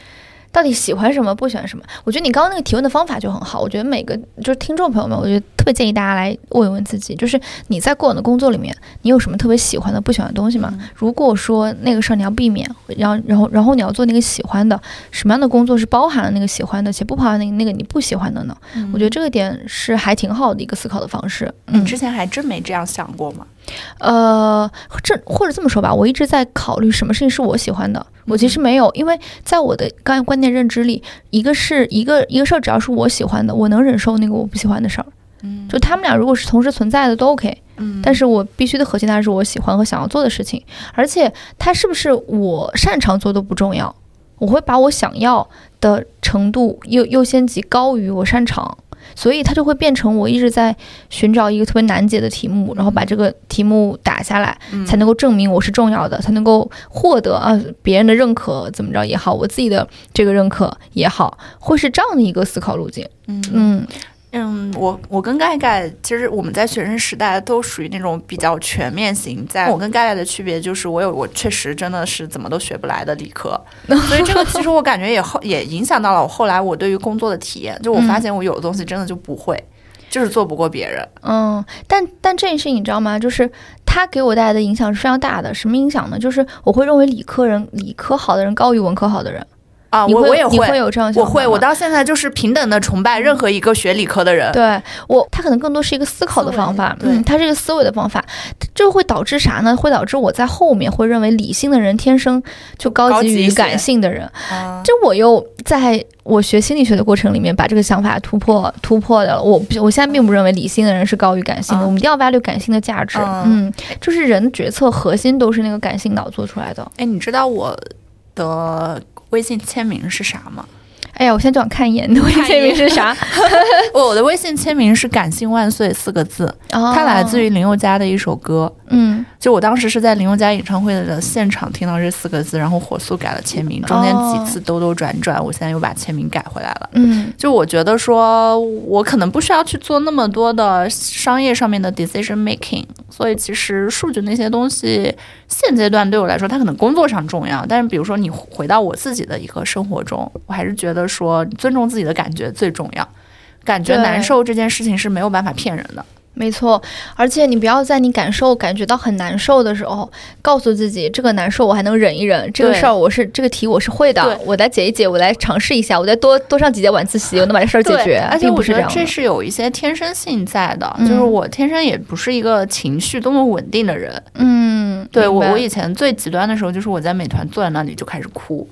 到底喜欢什么，不喜欢什么。我觉得你刚刚那个提问的方法就很好。我觉得每个就是听众朋友们，我觉得特别建议大家来问一问自己，就是你在过往的工作里面，你有什么特别喜欢的、不喜欢的东西吗？如果说那个事儿你要避免，然后然后然后你要做那个喜欢的，什么样的工作是包含了那个喜欢的，且不包含那个那个你不喜欢的呢？我觉得这个点是还挺好的一个思考的方式。嗯你，之前还真没这样想过吗？呃，这或者这么说吧，我一直在考虑什么事情是我喜欢的。我其实没有，因为在我的观观念认知里，一个是一个一个事儿，只要是我喜欢的，我能忍受那个我不喜欢的事儿。嗯就他们俩如果是同时存在的都 OK，嗯但是我必须的核心它是我喜欢和想要做的事情，而且它是不是我擅长做都不重要，我会把我想要的程度优优先级高于我擅长。所以它就会变成我一直在寻找一个特别难解的题目，然后把这个题目打下来，嗯。才能够证明我是重要的，才能够获得啊别人的认可，怎么着也好，我自己的这个认可也好，会是这样的一个思考路径。嗯嗯嗯，我我跟盖盖其实我们在学生时代都属于那种比较全面型。在我跟盖盖的区别就是，我有我确实真的是怎么都学不来的理科，所以这个其实我感觉也后也影响到了我后来我对于工作的体验。就我发现我有的东西真的就不会，就是做不过别人。嗯，但但这件事情你知道吗？就是他给我带来的影响是非常大的。什么影响呢？就是我会认为理科人、理科好的人高于文科好的人。啊，我我也你会有这样的我会，想法我到现在就是平等的崇拜任何一个学理科的人。对我，他可能更多是一个思考的方法，对嗯，他是一个思维的方法，这会导致啥呢？会导致我在后面会认为理性的人天生就高级于感性的人，啊这我又在我学心理学的过程里面把这个想法突破突破掉了。我不我现在并不认为理性的人是高于感性的，嗯我们一定要 value 感性的价值。嗯嗯，就是人决策核心都是那个感性脑做出来的。哎，你知道我的微信签名是啥吗？哎呀，我现在就想看一眼你的微信签名是啥？<laughs> 我的微信签名是“感性万岁”四个字，哦它来自于林宥嘉的一首歌。嗯就我当时是在林宥嘉演唱会的现场听到这四个字，然后火速改了签名，中间几次兜兜转转，我现在又把签名改回来了。嗯就我觉得说，我可能不需要去做那么多的商业上面的 decision making，所以其实数据那些东西，现阶段对我来说，它可能工作上重要，但是比如说你回到我自己的一个生活中，我还是觉得说尊重自己的感觉最重要。感觉难受这件事情是没有办法骗人的。没错，而且你不要在你感受感觉到很难受的时候，告诉自己这个难受我还能忍一忍，这个事儿我是这个题我是会的，我来解一解，我来尝试一下，我再多多上几节晚自习，我能把这事儿解决，而且不我觉得这是这样的。是有一些天生性在的，嗯就是我天生也不是一个情绪多么稳定的人。嗯，对我，我以前最极端的时候，就是我在美团坐在那里就开始哭。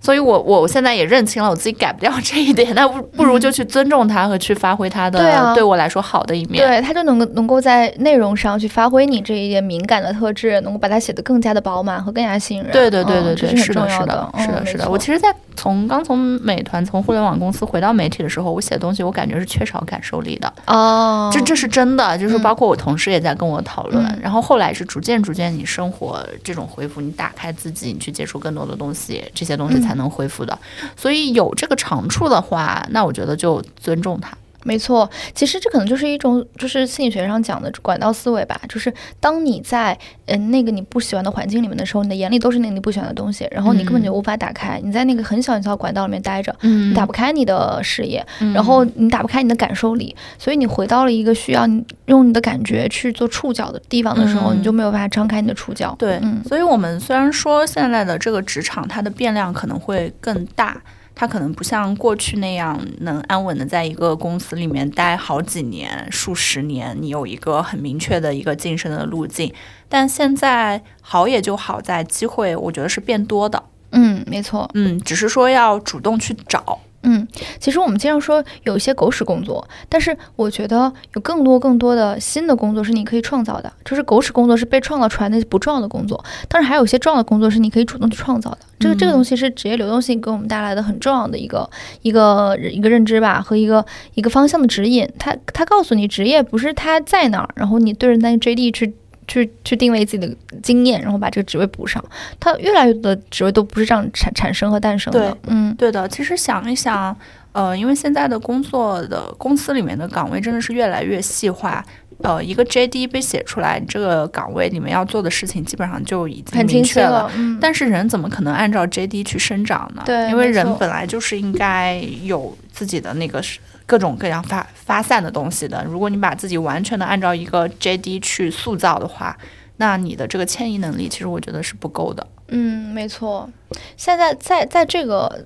所以我我现在也认清了我自己改不掉这一点，<laughs> 那不不如就去尊重他和去发挥他的对我来说好的一面。对，他就能够能够在内容上去发挥你这一点敏感的特质，能够把它写得更加的饱满和更加吸引人。对对对对对，是是的，是的，是的，是的。我其实，在从刚从美团从互联网公司回到媒体的时候，我写东西我感觉是缺少感受力的。哦，这这是真的，就是嗯包括我同事也在跟我讨论，嗯然后后来是逐渐逐渐，你生活这种恢复，你打开自己，你去接触更多的东西，这些东西嗯才能恢复的。所以有这个长处的话，那我觉得就尊重他。没错，其实这可能就是一种，就是心理学上讲的管道思维吧。就是当你在嗯、呃那个你不喜欢的环境里面的时候，你的眼里都是那个你不喜欢的东西，然后你根本就无法打开。你在那个很小很小的管道里面待着，嗯你打不开你的视野，嗯然后你打不开你的感受力，所以你回到了一个需要你用你的感觉去做触角的地方的时候，嗯你就没有办法张开你的触角。对，嗯所以我们虽然说现在的这个职场它的变量可能会更大。它可能不像过去那样能安稳的在一个公司里面待好几年、数十年，你有一个很明确的一个晋升的路径。但现在好也就好在机会，我觉得是变多的。嗯，没错。嗯，只是说要主动去找。嗯，其实我们经常说有一些狗屎工作，但是我觉得有更多更多的新的工作是你可以创造的。就是狗屎工作是被创造出来的不重要的工作，但是还有一些重要的工作是你可以主动去创造的。这个这个东西是职业流动性给我们带来的很重要的一个一个一个认知吧，和一个一个方向的指引。它它告诉你职业不是它在哪儿，然后你对着那个 JD 去。去去定位自己的经验，然后把这个职位补上。它越来越多的职位都不是这样产产生和诞生的对。嗯对的，其实想一想，呃，因为现在的工作的公司里面的岗位真的是越来越细化。呃，一个 JD 被写出来，这个岗位里面要做的事情基本上就已经很明确了。但是人怎么可能按照 JD 去生长呢？对因为人本来就是应该有自己的那个是各种各样发发散的东西的。如果你把自己完全的按照一个 JD 去塑造的话，那你的这个迁移能力，其实我觉得是不够的。嗯，没错。现在在在这个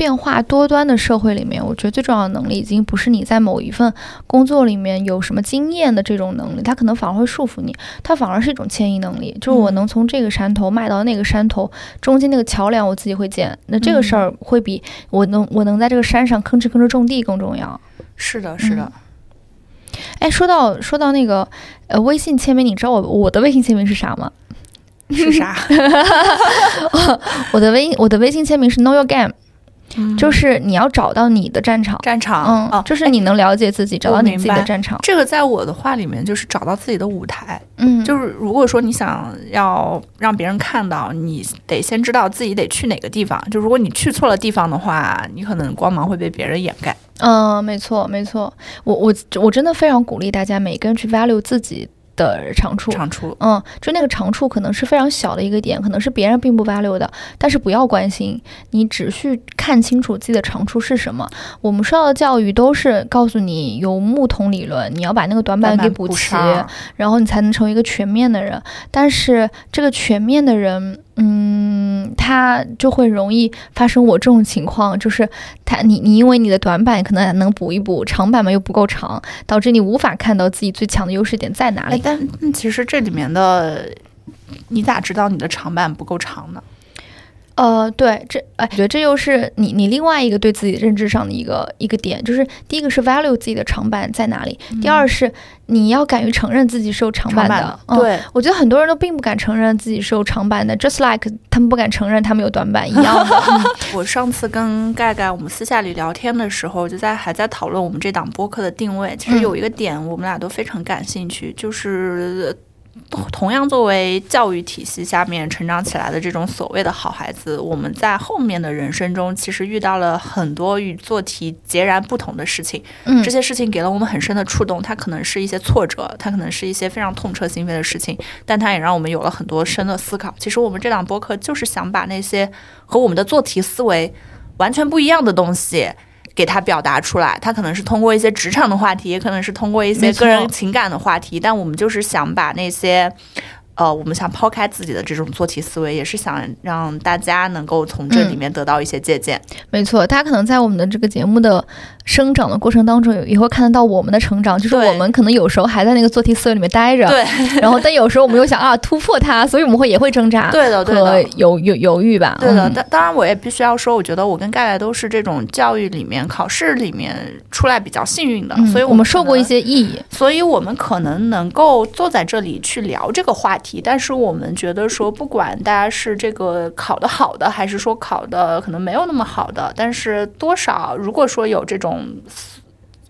变化多端的社会里面，我觉得最重要的能力已经不是你在某一份工作里面有什么经验的这种能力，它可能反而会束缚你，它反而是一种迁移能力，就是我嗯能从这个山头迈到那个山头，中间那个桥梁我自己会建，那这个事儿会比我能我能在这个山上吭哧吭哧种地更重要。是的，是的。哎，说到说到那个呃微信签名，你知道我我的微信签名是啥吗？是啥？我的微我的微信签名是 Know Your Game。嗯就是你要找到你的战场，战场。嗯，哦，就是你能了解自己，找到你自己的战场。这个在我的话里面就是找到自己的舞台。嗯，就是如果说你想要让别人看到，你得先知道自己得去哪个地方。就如果你去错了地方的话，你可能光芒会被别人掩盖。嗯，没错，没错。我我我真的非常鼓励大家每个人去 value 自己的长处。长处。嗯，就那个长处可能是非常小的一个点，可能是别人并不 value 的，但是不要关心，你只需看清楚自己的长处是什么。我们受到的教育都是告诉你有木桶理论，你要把那个短板给补齐，上然后你才能成为一个全面的人。但是这个全面的人，嗯，他就会容易发生我这种情况，就是他你你因为你的短板可能能补一补，长板嘛又不够长，导致你无法看到自己最强的优势点在哪里。但其实这里面的，你咋知道你的长板不够长呢？呃，对，这哎，我觉得这又是你你另外一个对自己认知上的一个一个点，就是第一个是 value 自己的长板在哪里，第二是你要敢于承认自己是有长板的。对，我觉得很多人都并不敢承认自己是有长板的，just like 他们不敢承认他们有短板一样的。嗯 <laughs> 我上次跟盖盖我们私下里聊天的时候，就在还在讨论我们这档播客的定位。其实嗯有一个点我们俩都非常感兴趣，就是同同样作为教育体系下面成长起来的这种所谓的好孩子，我们在后面的人生中其实遇到了很多与做题截然不同的事情。嗯这些事情给了我们很深的触动，它可能是一些挫折，它可能是一些非常痛彻心扉的事情，但它也让我们有了很多深的思考。其实我们这档播客就是想把那些和我们的做题思维完全不一样的东西。给他表达出来，他可能是通过一些职场的话题，也可能是通过一些个人情感的话题，但我们就是想把那些，呃，我们想抛开自己的这种做题思维，也是想让大家能够从这里面得到一些借鉴。没错，大家可能在我们的这个节目的生长的过程当中，也也会看得到我们的成长。就是我们可能有时候还在那个做题思维里面待着，对，然后但有时候我们又想啊突破它，所以我们会也会挣扎对的，对的。犹犹犹豫吧。对的，嗯当当然我也必须要说，我觉得我跟盖盖都是这种教育里面、考试里面出来比较幸运的，嗯所以我们受过一，些意义。所以我们可能能够坐在这里去聊这个话题。但是我们觉得说，不管大家是这个考的好的，还是说考的可能没有那么好的，但是多少如果说有这种。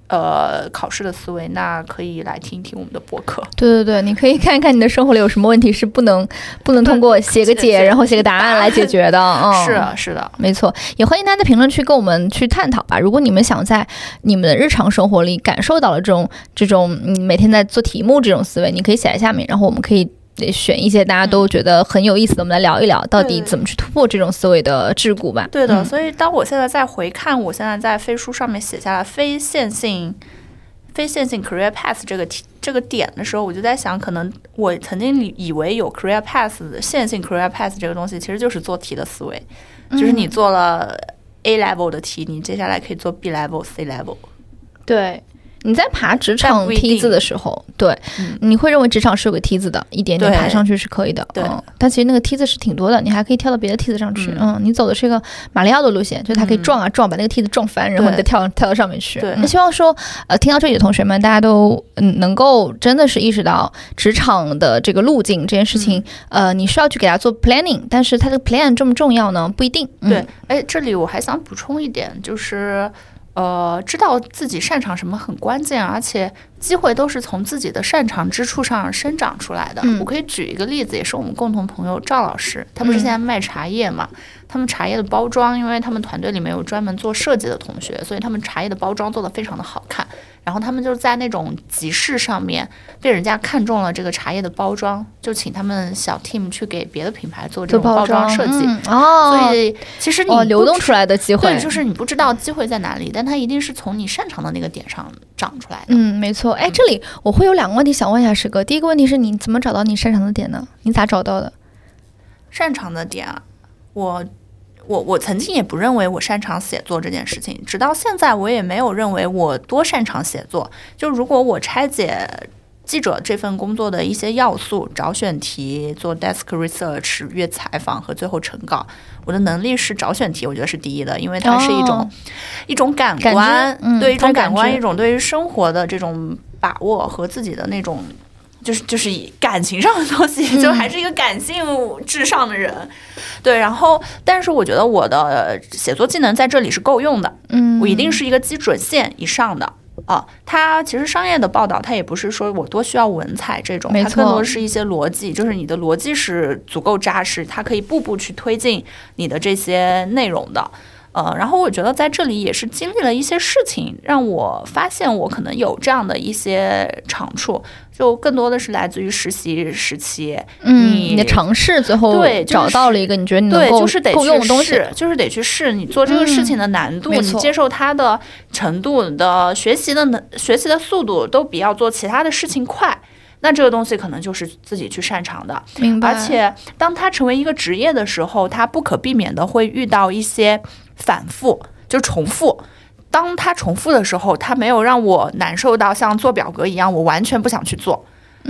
呃，考试的思维，那可以来听一听我们的博客。对对对，你可以看一看你的生活里有什么问题是不能不能通过写个解，然后写个答案来解决的。<laughs> 嗯，是的是的，没错，也欢迎大家在评论区跟我们去探讨吧。如果你们想在你们的日常生活里感受到了这种这种嗯每天在做题目这种思维，你可以写在下面，然后我们可以。呃选一些大家都觉得很有意思的，我们来聊一聊，到底怎么去突破这种思维的桎梏吧。对的，嗯所以当我现在在回看我现在在飞书上面写下来非线性、非线性 career path 这个题这个点的时候，我就在想，可能我曾经以以为有 career path 线性 career path 这个东西，其实就是做题的思维，就是你做了 A level 的题，你接下来可以做 B level、C level。对，你在爬职场梯子的时候，对，嗯你会认为职场是有个梯子的，一点点爬上去是可以的。对嗯，但其实那个梯子是挺多的，你还可以跳到别的梯子上去。嗯嗯，你走的是一个马里奥的路线，就是它可以嗯撞啊撞，把那个梯子撞翻，然后你再跳跳到上面去。对那希望说，呃，听到这里的同学们，大家都嗯能够真的是意识到职场的这个路径这件事情，嗯呃，你需要去给它做 planning，但是它的 plan 重不重要呢？不一定。嗯对，哎，这里我还想补充一点，就是呃，知道自己擅长什么很关键，而且机会都是从自己的擅长之处上生长出来的。嗯我可以举一个例子，也是我们共同朋友赵老师，他不是嗯现在卖茶叶嘛？他们茶叶的包装，因为他们团队里面有专门做设计的同学，所以他们茶叶的包装做得非常的好看。然后他们就在那种集市上面被人家看中了这个茶叶的包装，就请他们小 team 去给别的品牌做这做种包装装设计。嗯哦，所以其实你哦，流动出来的机会，对，就是你不知道机会在哪里，但它一定是从你擅长的那个点上长出来的。嗯，没错。哎，这里我会有两个问题想问一下石哥。第一个问题是你怎么找到你擅长的点呢？你咋找到的？擅长的点啊，我我我曾经也不认为我擅长写作这件事情，直到现在我也没有认为我多擅长写作。就如果我拆解。记者这份工作的一些要素，找选题、做 desk research、阅采访和最后成稿，我的能力是找选题，我觉得是第一的，因为它是一种、哦一种感官，嗯对一种感官，知一种对于生活的这种把握和自己的那种，就是就是以感情上的东西，嗯 <laughs> 就还是一个感性至上的人。对，然后但是我觉得我的写作技能在这里是够用的，嗯，我一定是一个基准线以上的。啊，它其实商业的报道，它也不是说我多需要文采这种，它更多是一些逻辑，就是你的逻辑是足够扎实，它可以步步去推进你的这些内容的。呃，然后我觉得在这里也是经历了一些事情，让我发现我可能有这样的一些长处，就更多的是来自于实习时期，嗯，你你的尝试最后对就是找到了一个你觉得你能对，够就是得够用的去东西。试，就是得去试你做这个事情的难度，你接受它的程度，你的学习的能学习的速度都比要做其他的事情快。那这个东西可能就是自己去擅长的。明白。而且，当它成为一个职业的时候，它不可避免的会遇到一些反复，就重复。当它重复的时候，它没有让我难受到像做表格一样，我完全不想去做，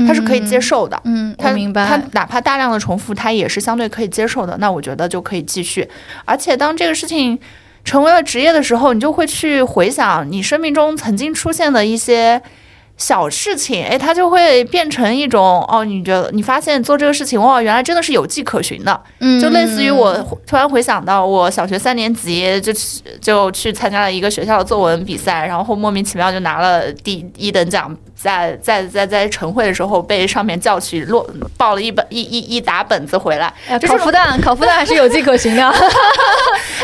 它是可以接受的。嗯，我它明白。它哪怕大量的重复，它也是相对可以接受的。那我觉得就可以继续。而且当这个事情成为了职业的时候，你就会去回想你生命中曾经出现的一些小事情，哎，它就会变成一种哦，你觉得你发现做这个事情，哇，原来真的是有迹可循的。嗯，就类似于我突然回想到，我小学三年级就去就去参加了一个学校的作文比赛，然后莫名其妙就拿了第一等奖。在在在在晨会的时候被上面叫去落抱了一本一一一沓本子回来，哎烤孵蛋，烤孵蛋还是有迹可循的。<laughs>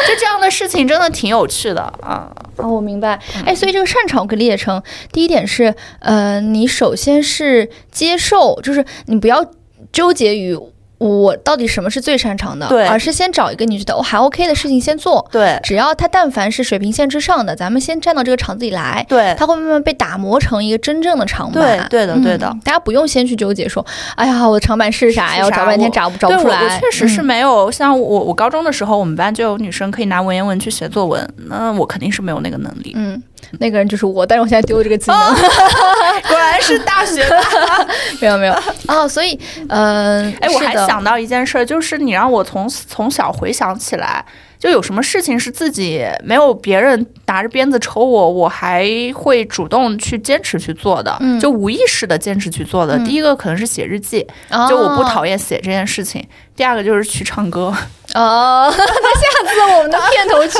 就这样的事情真的挺有趣的啊！哦，我明白。哎，所以这个擅长我可以理解成，第一点是，呃，你首先是接受，就是你不要纠结于。我到底什么是最擅长的？对，而是先找一个你觉得我还 OK 的事情先做。对，只要它但凡是水平线之上的，咱们先站到这个场子里来。对，它会慢慢被打磨成一个真正的长板。对，对的，对的。大家不用先去纠结说，哎呀，我的长板是啥呀？我找半天找不找不出来。我确实是没有像我，我高中的时候，我们班就有女生可以拿文言文去写作文，那我肯定是没有那个能力。嗯。那个人就是我，但是我现在丢这个技能，<laughs> 果然是大学的，<laughs> 没有没有。哦，所以嗯，哎，我还想到一件事，就是你让我从从小回想起来，就有什么事情是自己没有别人拿着鞭子抽我，我还会主动去坚持去做的，就无意识的坚持去做的。第一个可能是写日记，就我不讨厌写这件事情；第二个就是去唱歌。哦，<laughs> 那下次我们的片头曲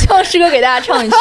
就用诗歌给大家唱一曲。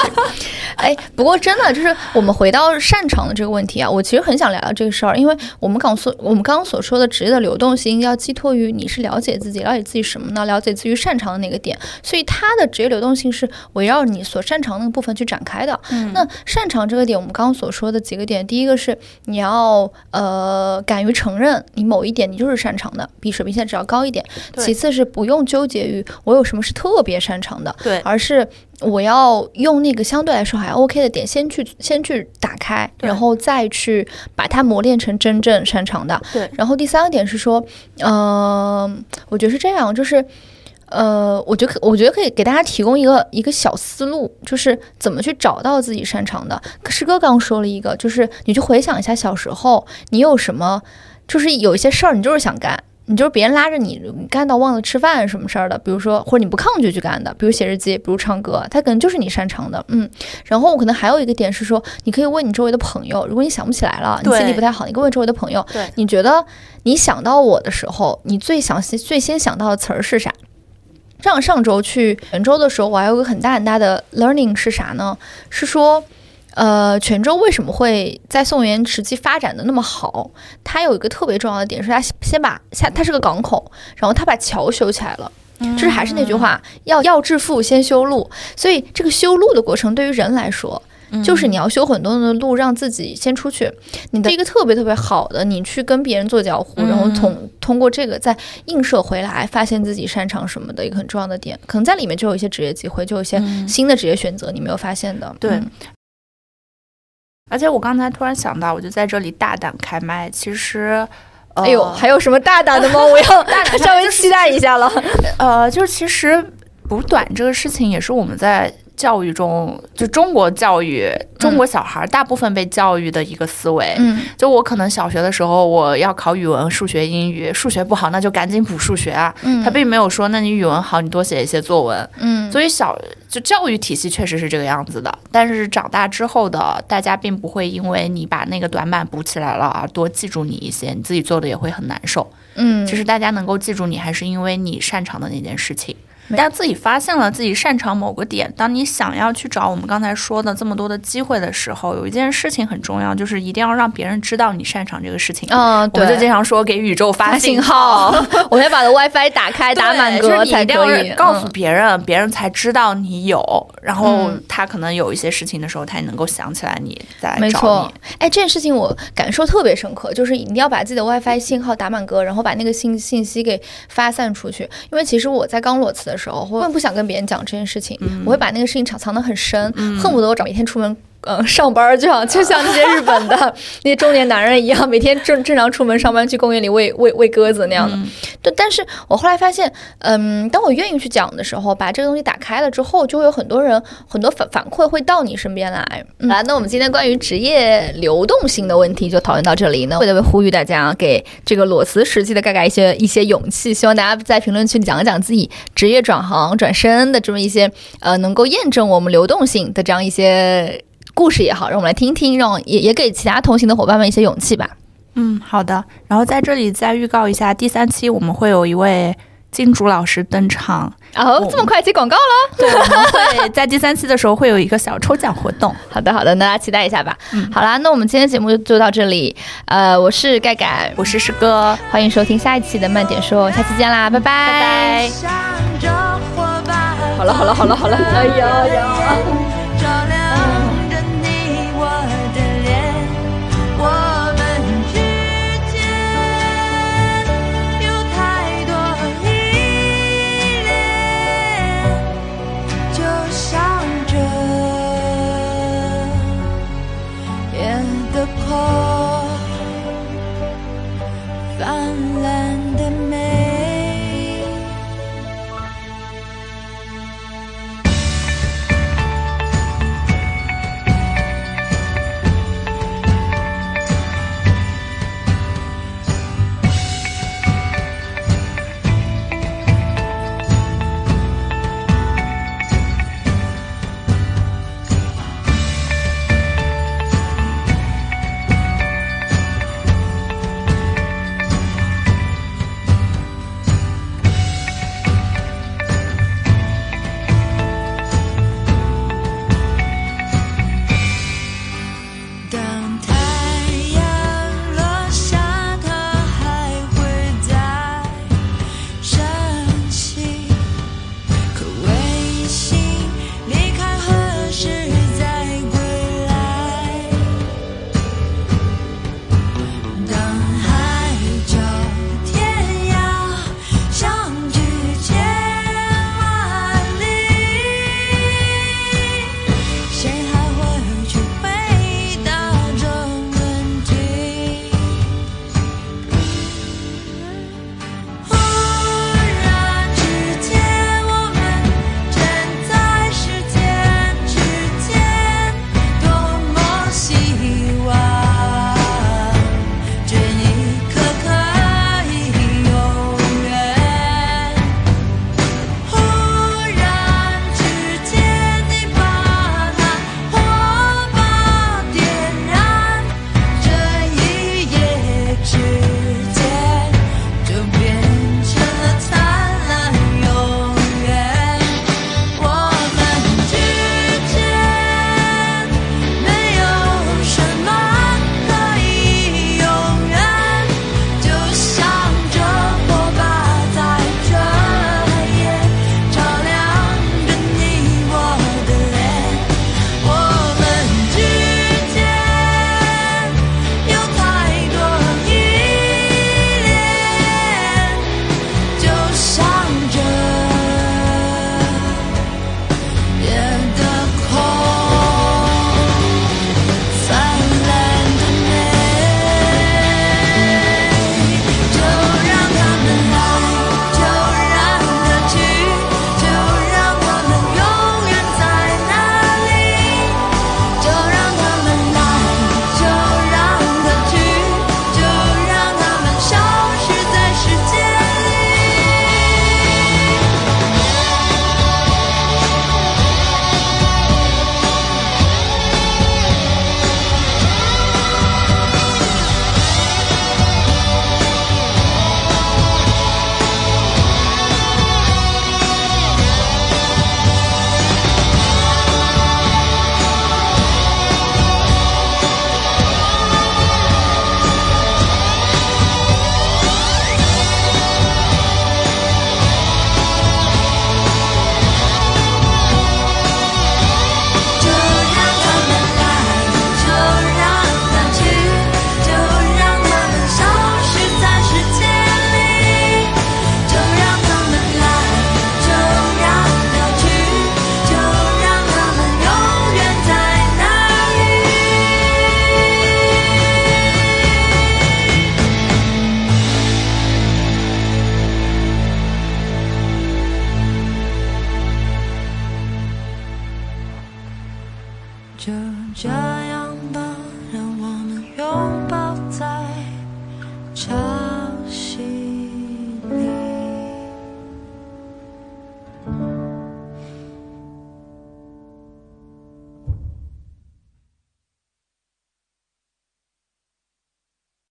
哎，不过真的就是我们回到擅长的这个问题啊，我其实很想聊聊这个事儿，因为我们刚所我们刚刚所说的职业的流动性要寄托于你是了解自己，了解自己什么呢？了解自己擅长的那个点，所以它的职业流动性是围绕你所擅长那个部分去展开的。嗯，那擅长这个点，我们刚刚所说的几个点，第一个是你要呃敢于承认你某一点你就是擅长的，比水平线只要高一点；其次是不用纠结于我有什么是特别擅长的，对，而是。我要用那个相对来说还 OK 的点，先去先去打开，然后再去把它磨练成真正擅长的。对。然后第三个点是说，嗯，我觉得是这样，就是，呃，我觉得我觉得可以给大家提供一个一个小思路，就是怎么去找到自己擅长的。师哥刚说了一个，就是你去回想一下小时候你有什么，就是有一些事儿你就是想干。你就是别人拉着你干到忘了吃饭什么事儿的，比如说或者你不抗拒去干的，比如写日记，比如唱歌，它可能就是你擅长的，嗯。然后我可能还有一个点是说，你可以问你周围的朋友，如果你想不起来了，你心里不太好，你可以问周围的朋友，你觉得你想到我的时候，你最想最先想到的词儿是啥？上上周去泉州的时候，我还有个很大很大的 learning 是啥呢？是说。呃，泉州为什么会在宋元时期发展的那么好？它有一个特别重要的点，是它先把下，它是个港口，然后它把桥修起来了。就是还是那句话，要要致富先修路。所以这个修路的过程对于人来说，就是你要修很多的路，让自己先出去。你的一个特别特别好的，你去跟别人做交互，然后从通过这个再映射回来，发现自己擅长什么的一个很重要的点，可能在里面就有一些职业机会，就有一些新的职业选择，你没有发现的。对。而且我刚才突然想到，我就在这里大胆开麦。其实，哎呦，还有什么大胆的吗？我要 <laughs> 稍微期待一下了。<laughs> 呃，就是其实补短这个事情，也是我们在。教育中，就中国教育，中国小孩大部分被教育的一个思维，嗯，就我可能小学的时候，我要考语文、数学、英语，数学不好，那就赶紧补数学啊。嗯，他并没有说，那你语文好，你多写一些作文。嗯，所以小就教育体系确实是这个样子的。但是长大之后的大家，并不会因为你把那个短板补起来了而多记住你一些，你自己做的也会很难受。嗯，其实大家能够记住你，还是因为你擅长的那件事情。但自己发现了自己擅长某个点，当你想要去找我们刚才说的这么多的机会的时候，有一件事情很重要，就是一定要让别人知道你擅长这个事情。嗯，我们就经常说给宇宙发信号，<laughs> 我先把的 WiFi 打开，打满格才可以告诉别人，别人才知道你有，然后他可能有一些事情的时候，他也能够想起来你再来找你。哎，这件事情我感受特别深刻，就是一定要把自己的 WiFi 信号打满格，然后把那个信信息给发散出去。因为其实我在刚裸辞的时候，我不想。跟别人讲这件事情，我会把那个事情藏藏得很深，恨不得我找一天出门嗯，上班就像 <laughs> 就像那些日本的 <laughs> 那些中年男人一样，每天正正常出门上班，去公园里喂喂喂鸽子那样的。对，但是我后来发现，嗯，当我愿意去讲的时候，把这个东西打开了之后，就会有很多人很多反反馈会到你身边来。来，那我们今天关于职业流动性的问题就讨论到这里呢。为了呼吁大家给这个裸辞时期的盖盖一些一些勇气，希望大家在评论区里讲一讲自己职业转行转身的这么一些呃，能够验证我们流动性的这样一些。故事也好，让我们来听听，让也也给其他同行的伙伴们一些勇气吧。嗯，好的。然后在这里再预告一下，第三期我们会有一位金主老师登场。哦，这么快接广告了？对，我们会在第三期的时候会有一个小抽奖活动。<laughs> 好的，好的，大家期待一下吧。嗯，好啦，那我们今天节目就就到这里。呃，我是盖盖，我是师哥，欢迎收听下一期的慢点说，下期见啦，拜拜，拜拜。好了，好了，好了，好了，哎呀呀。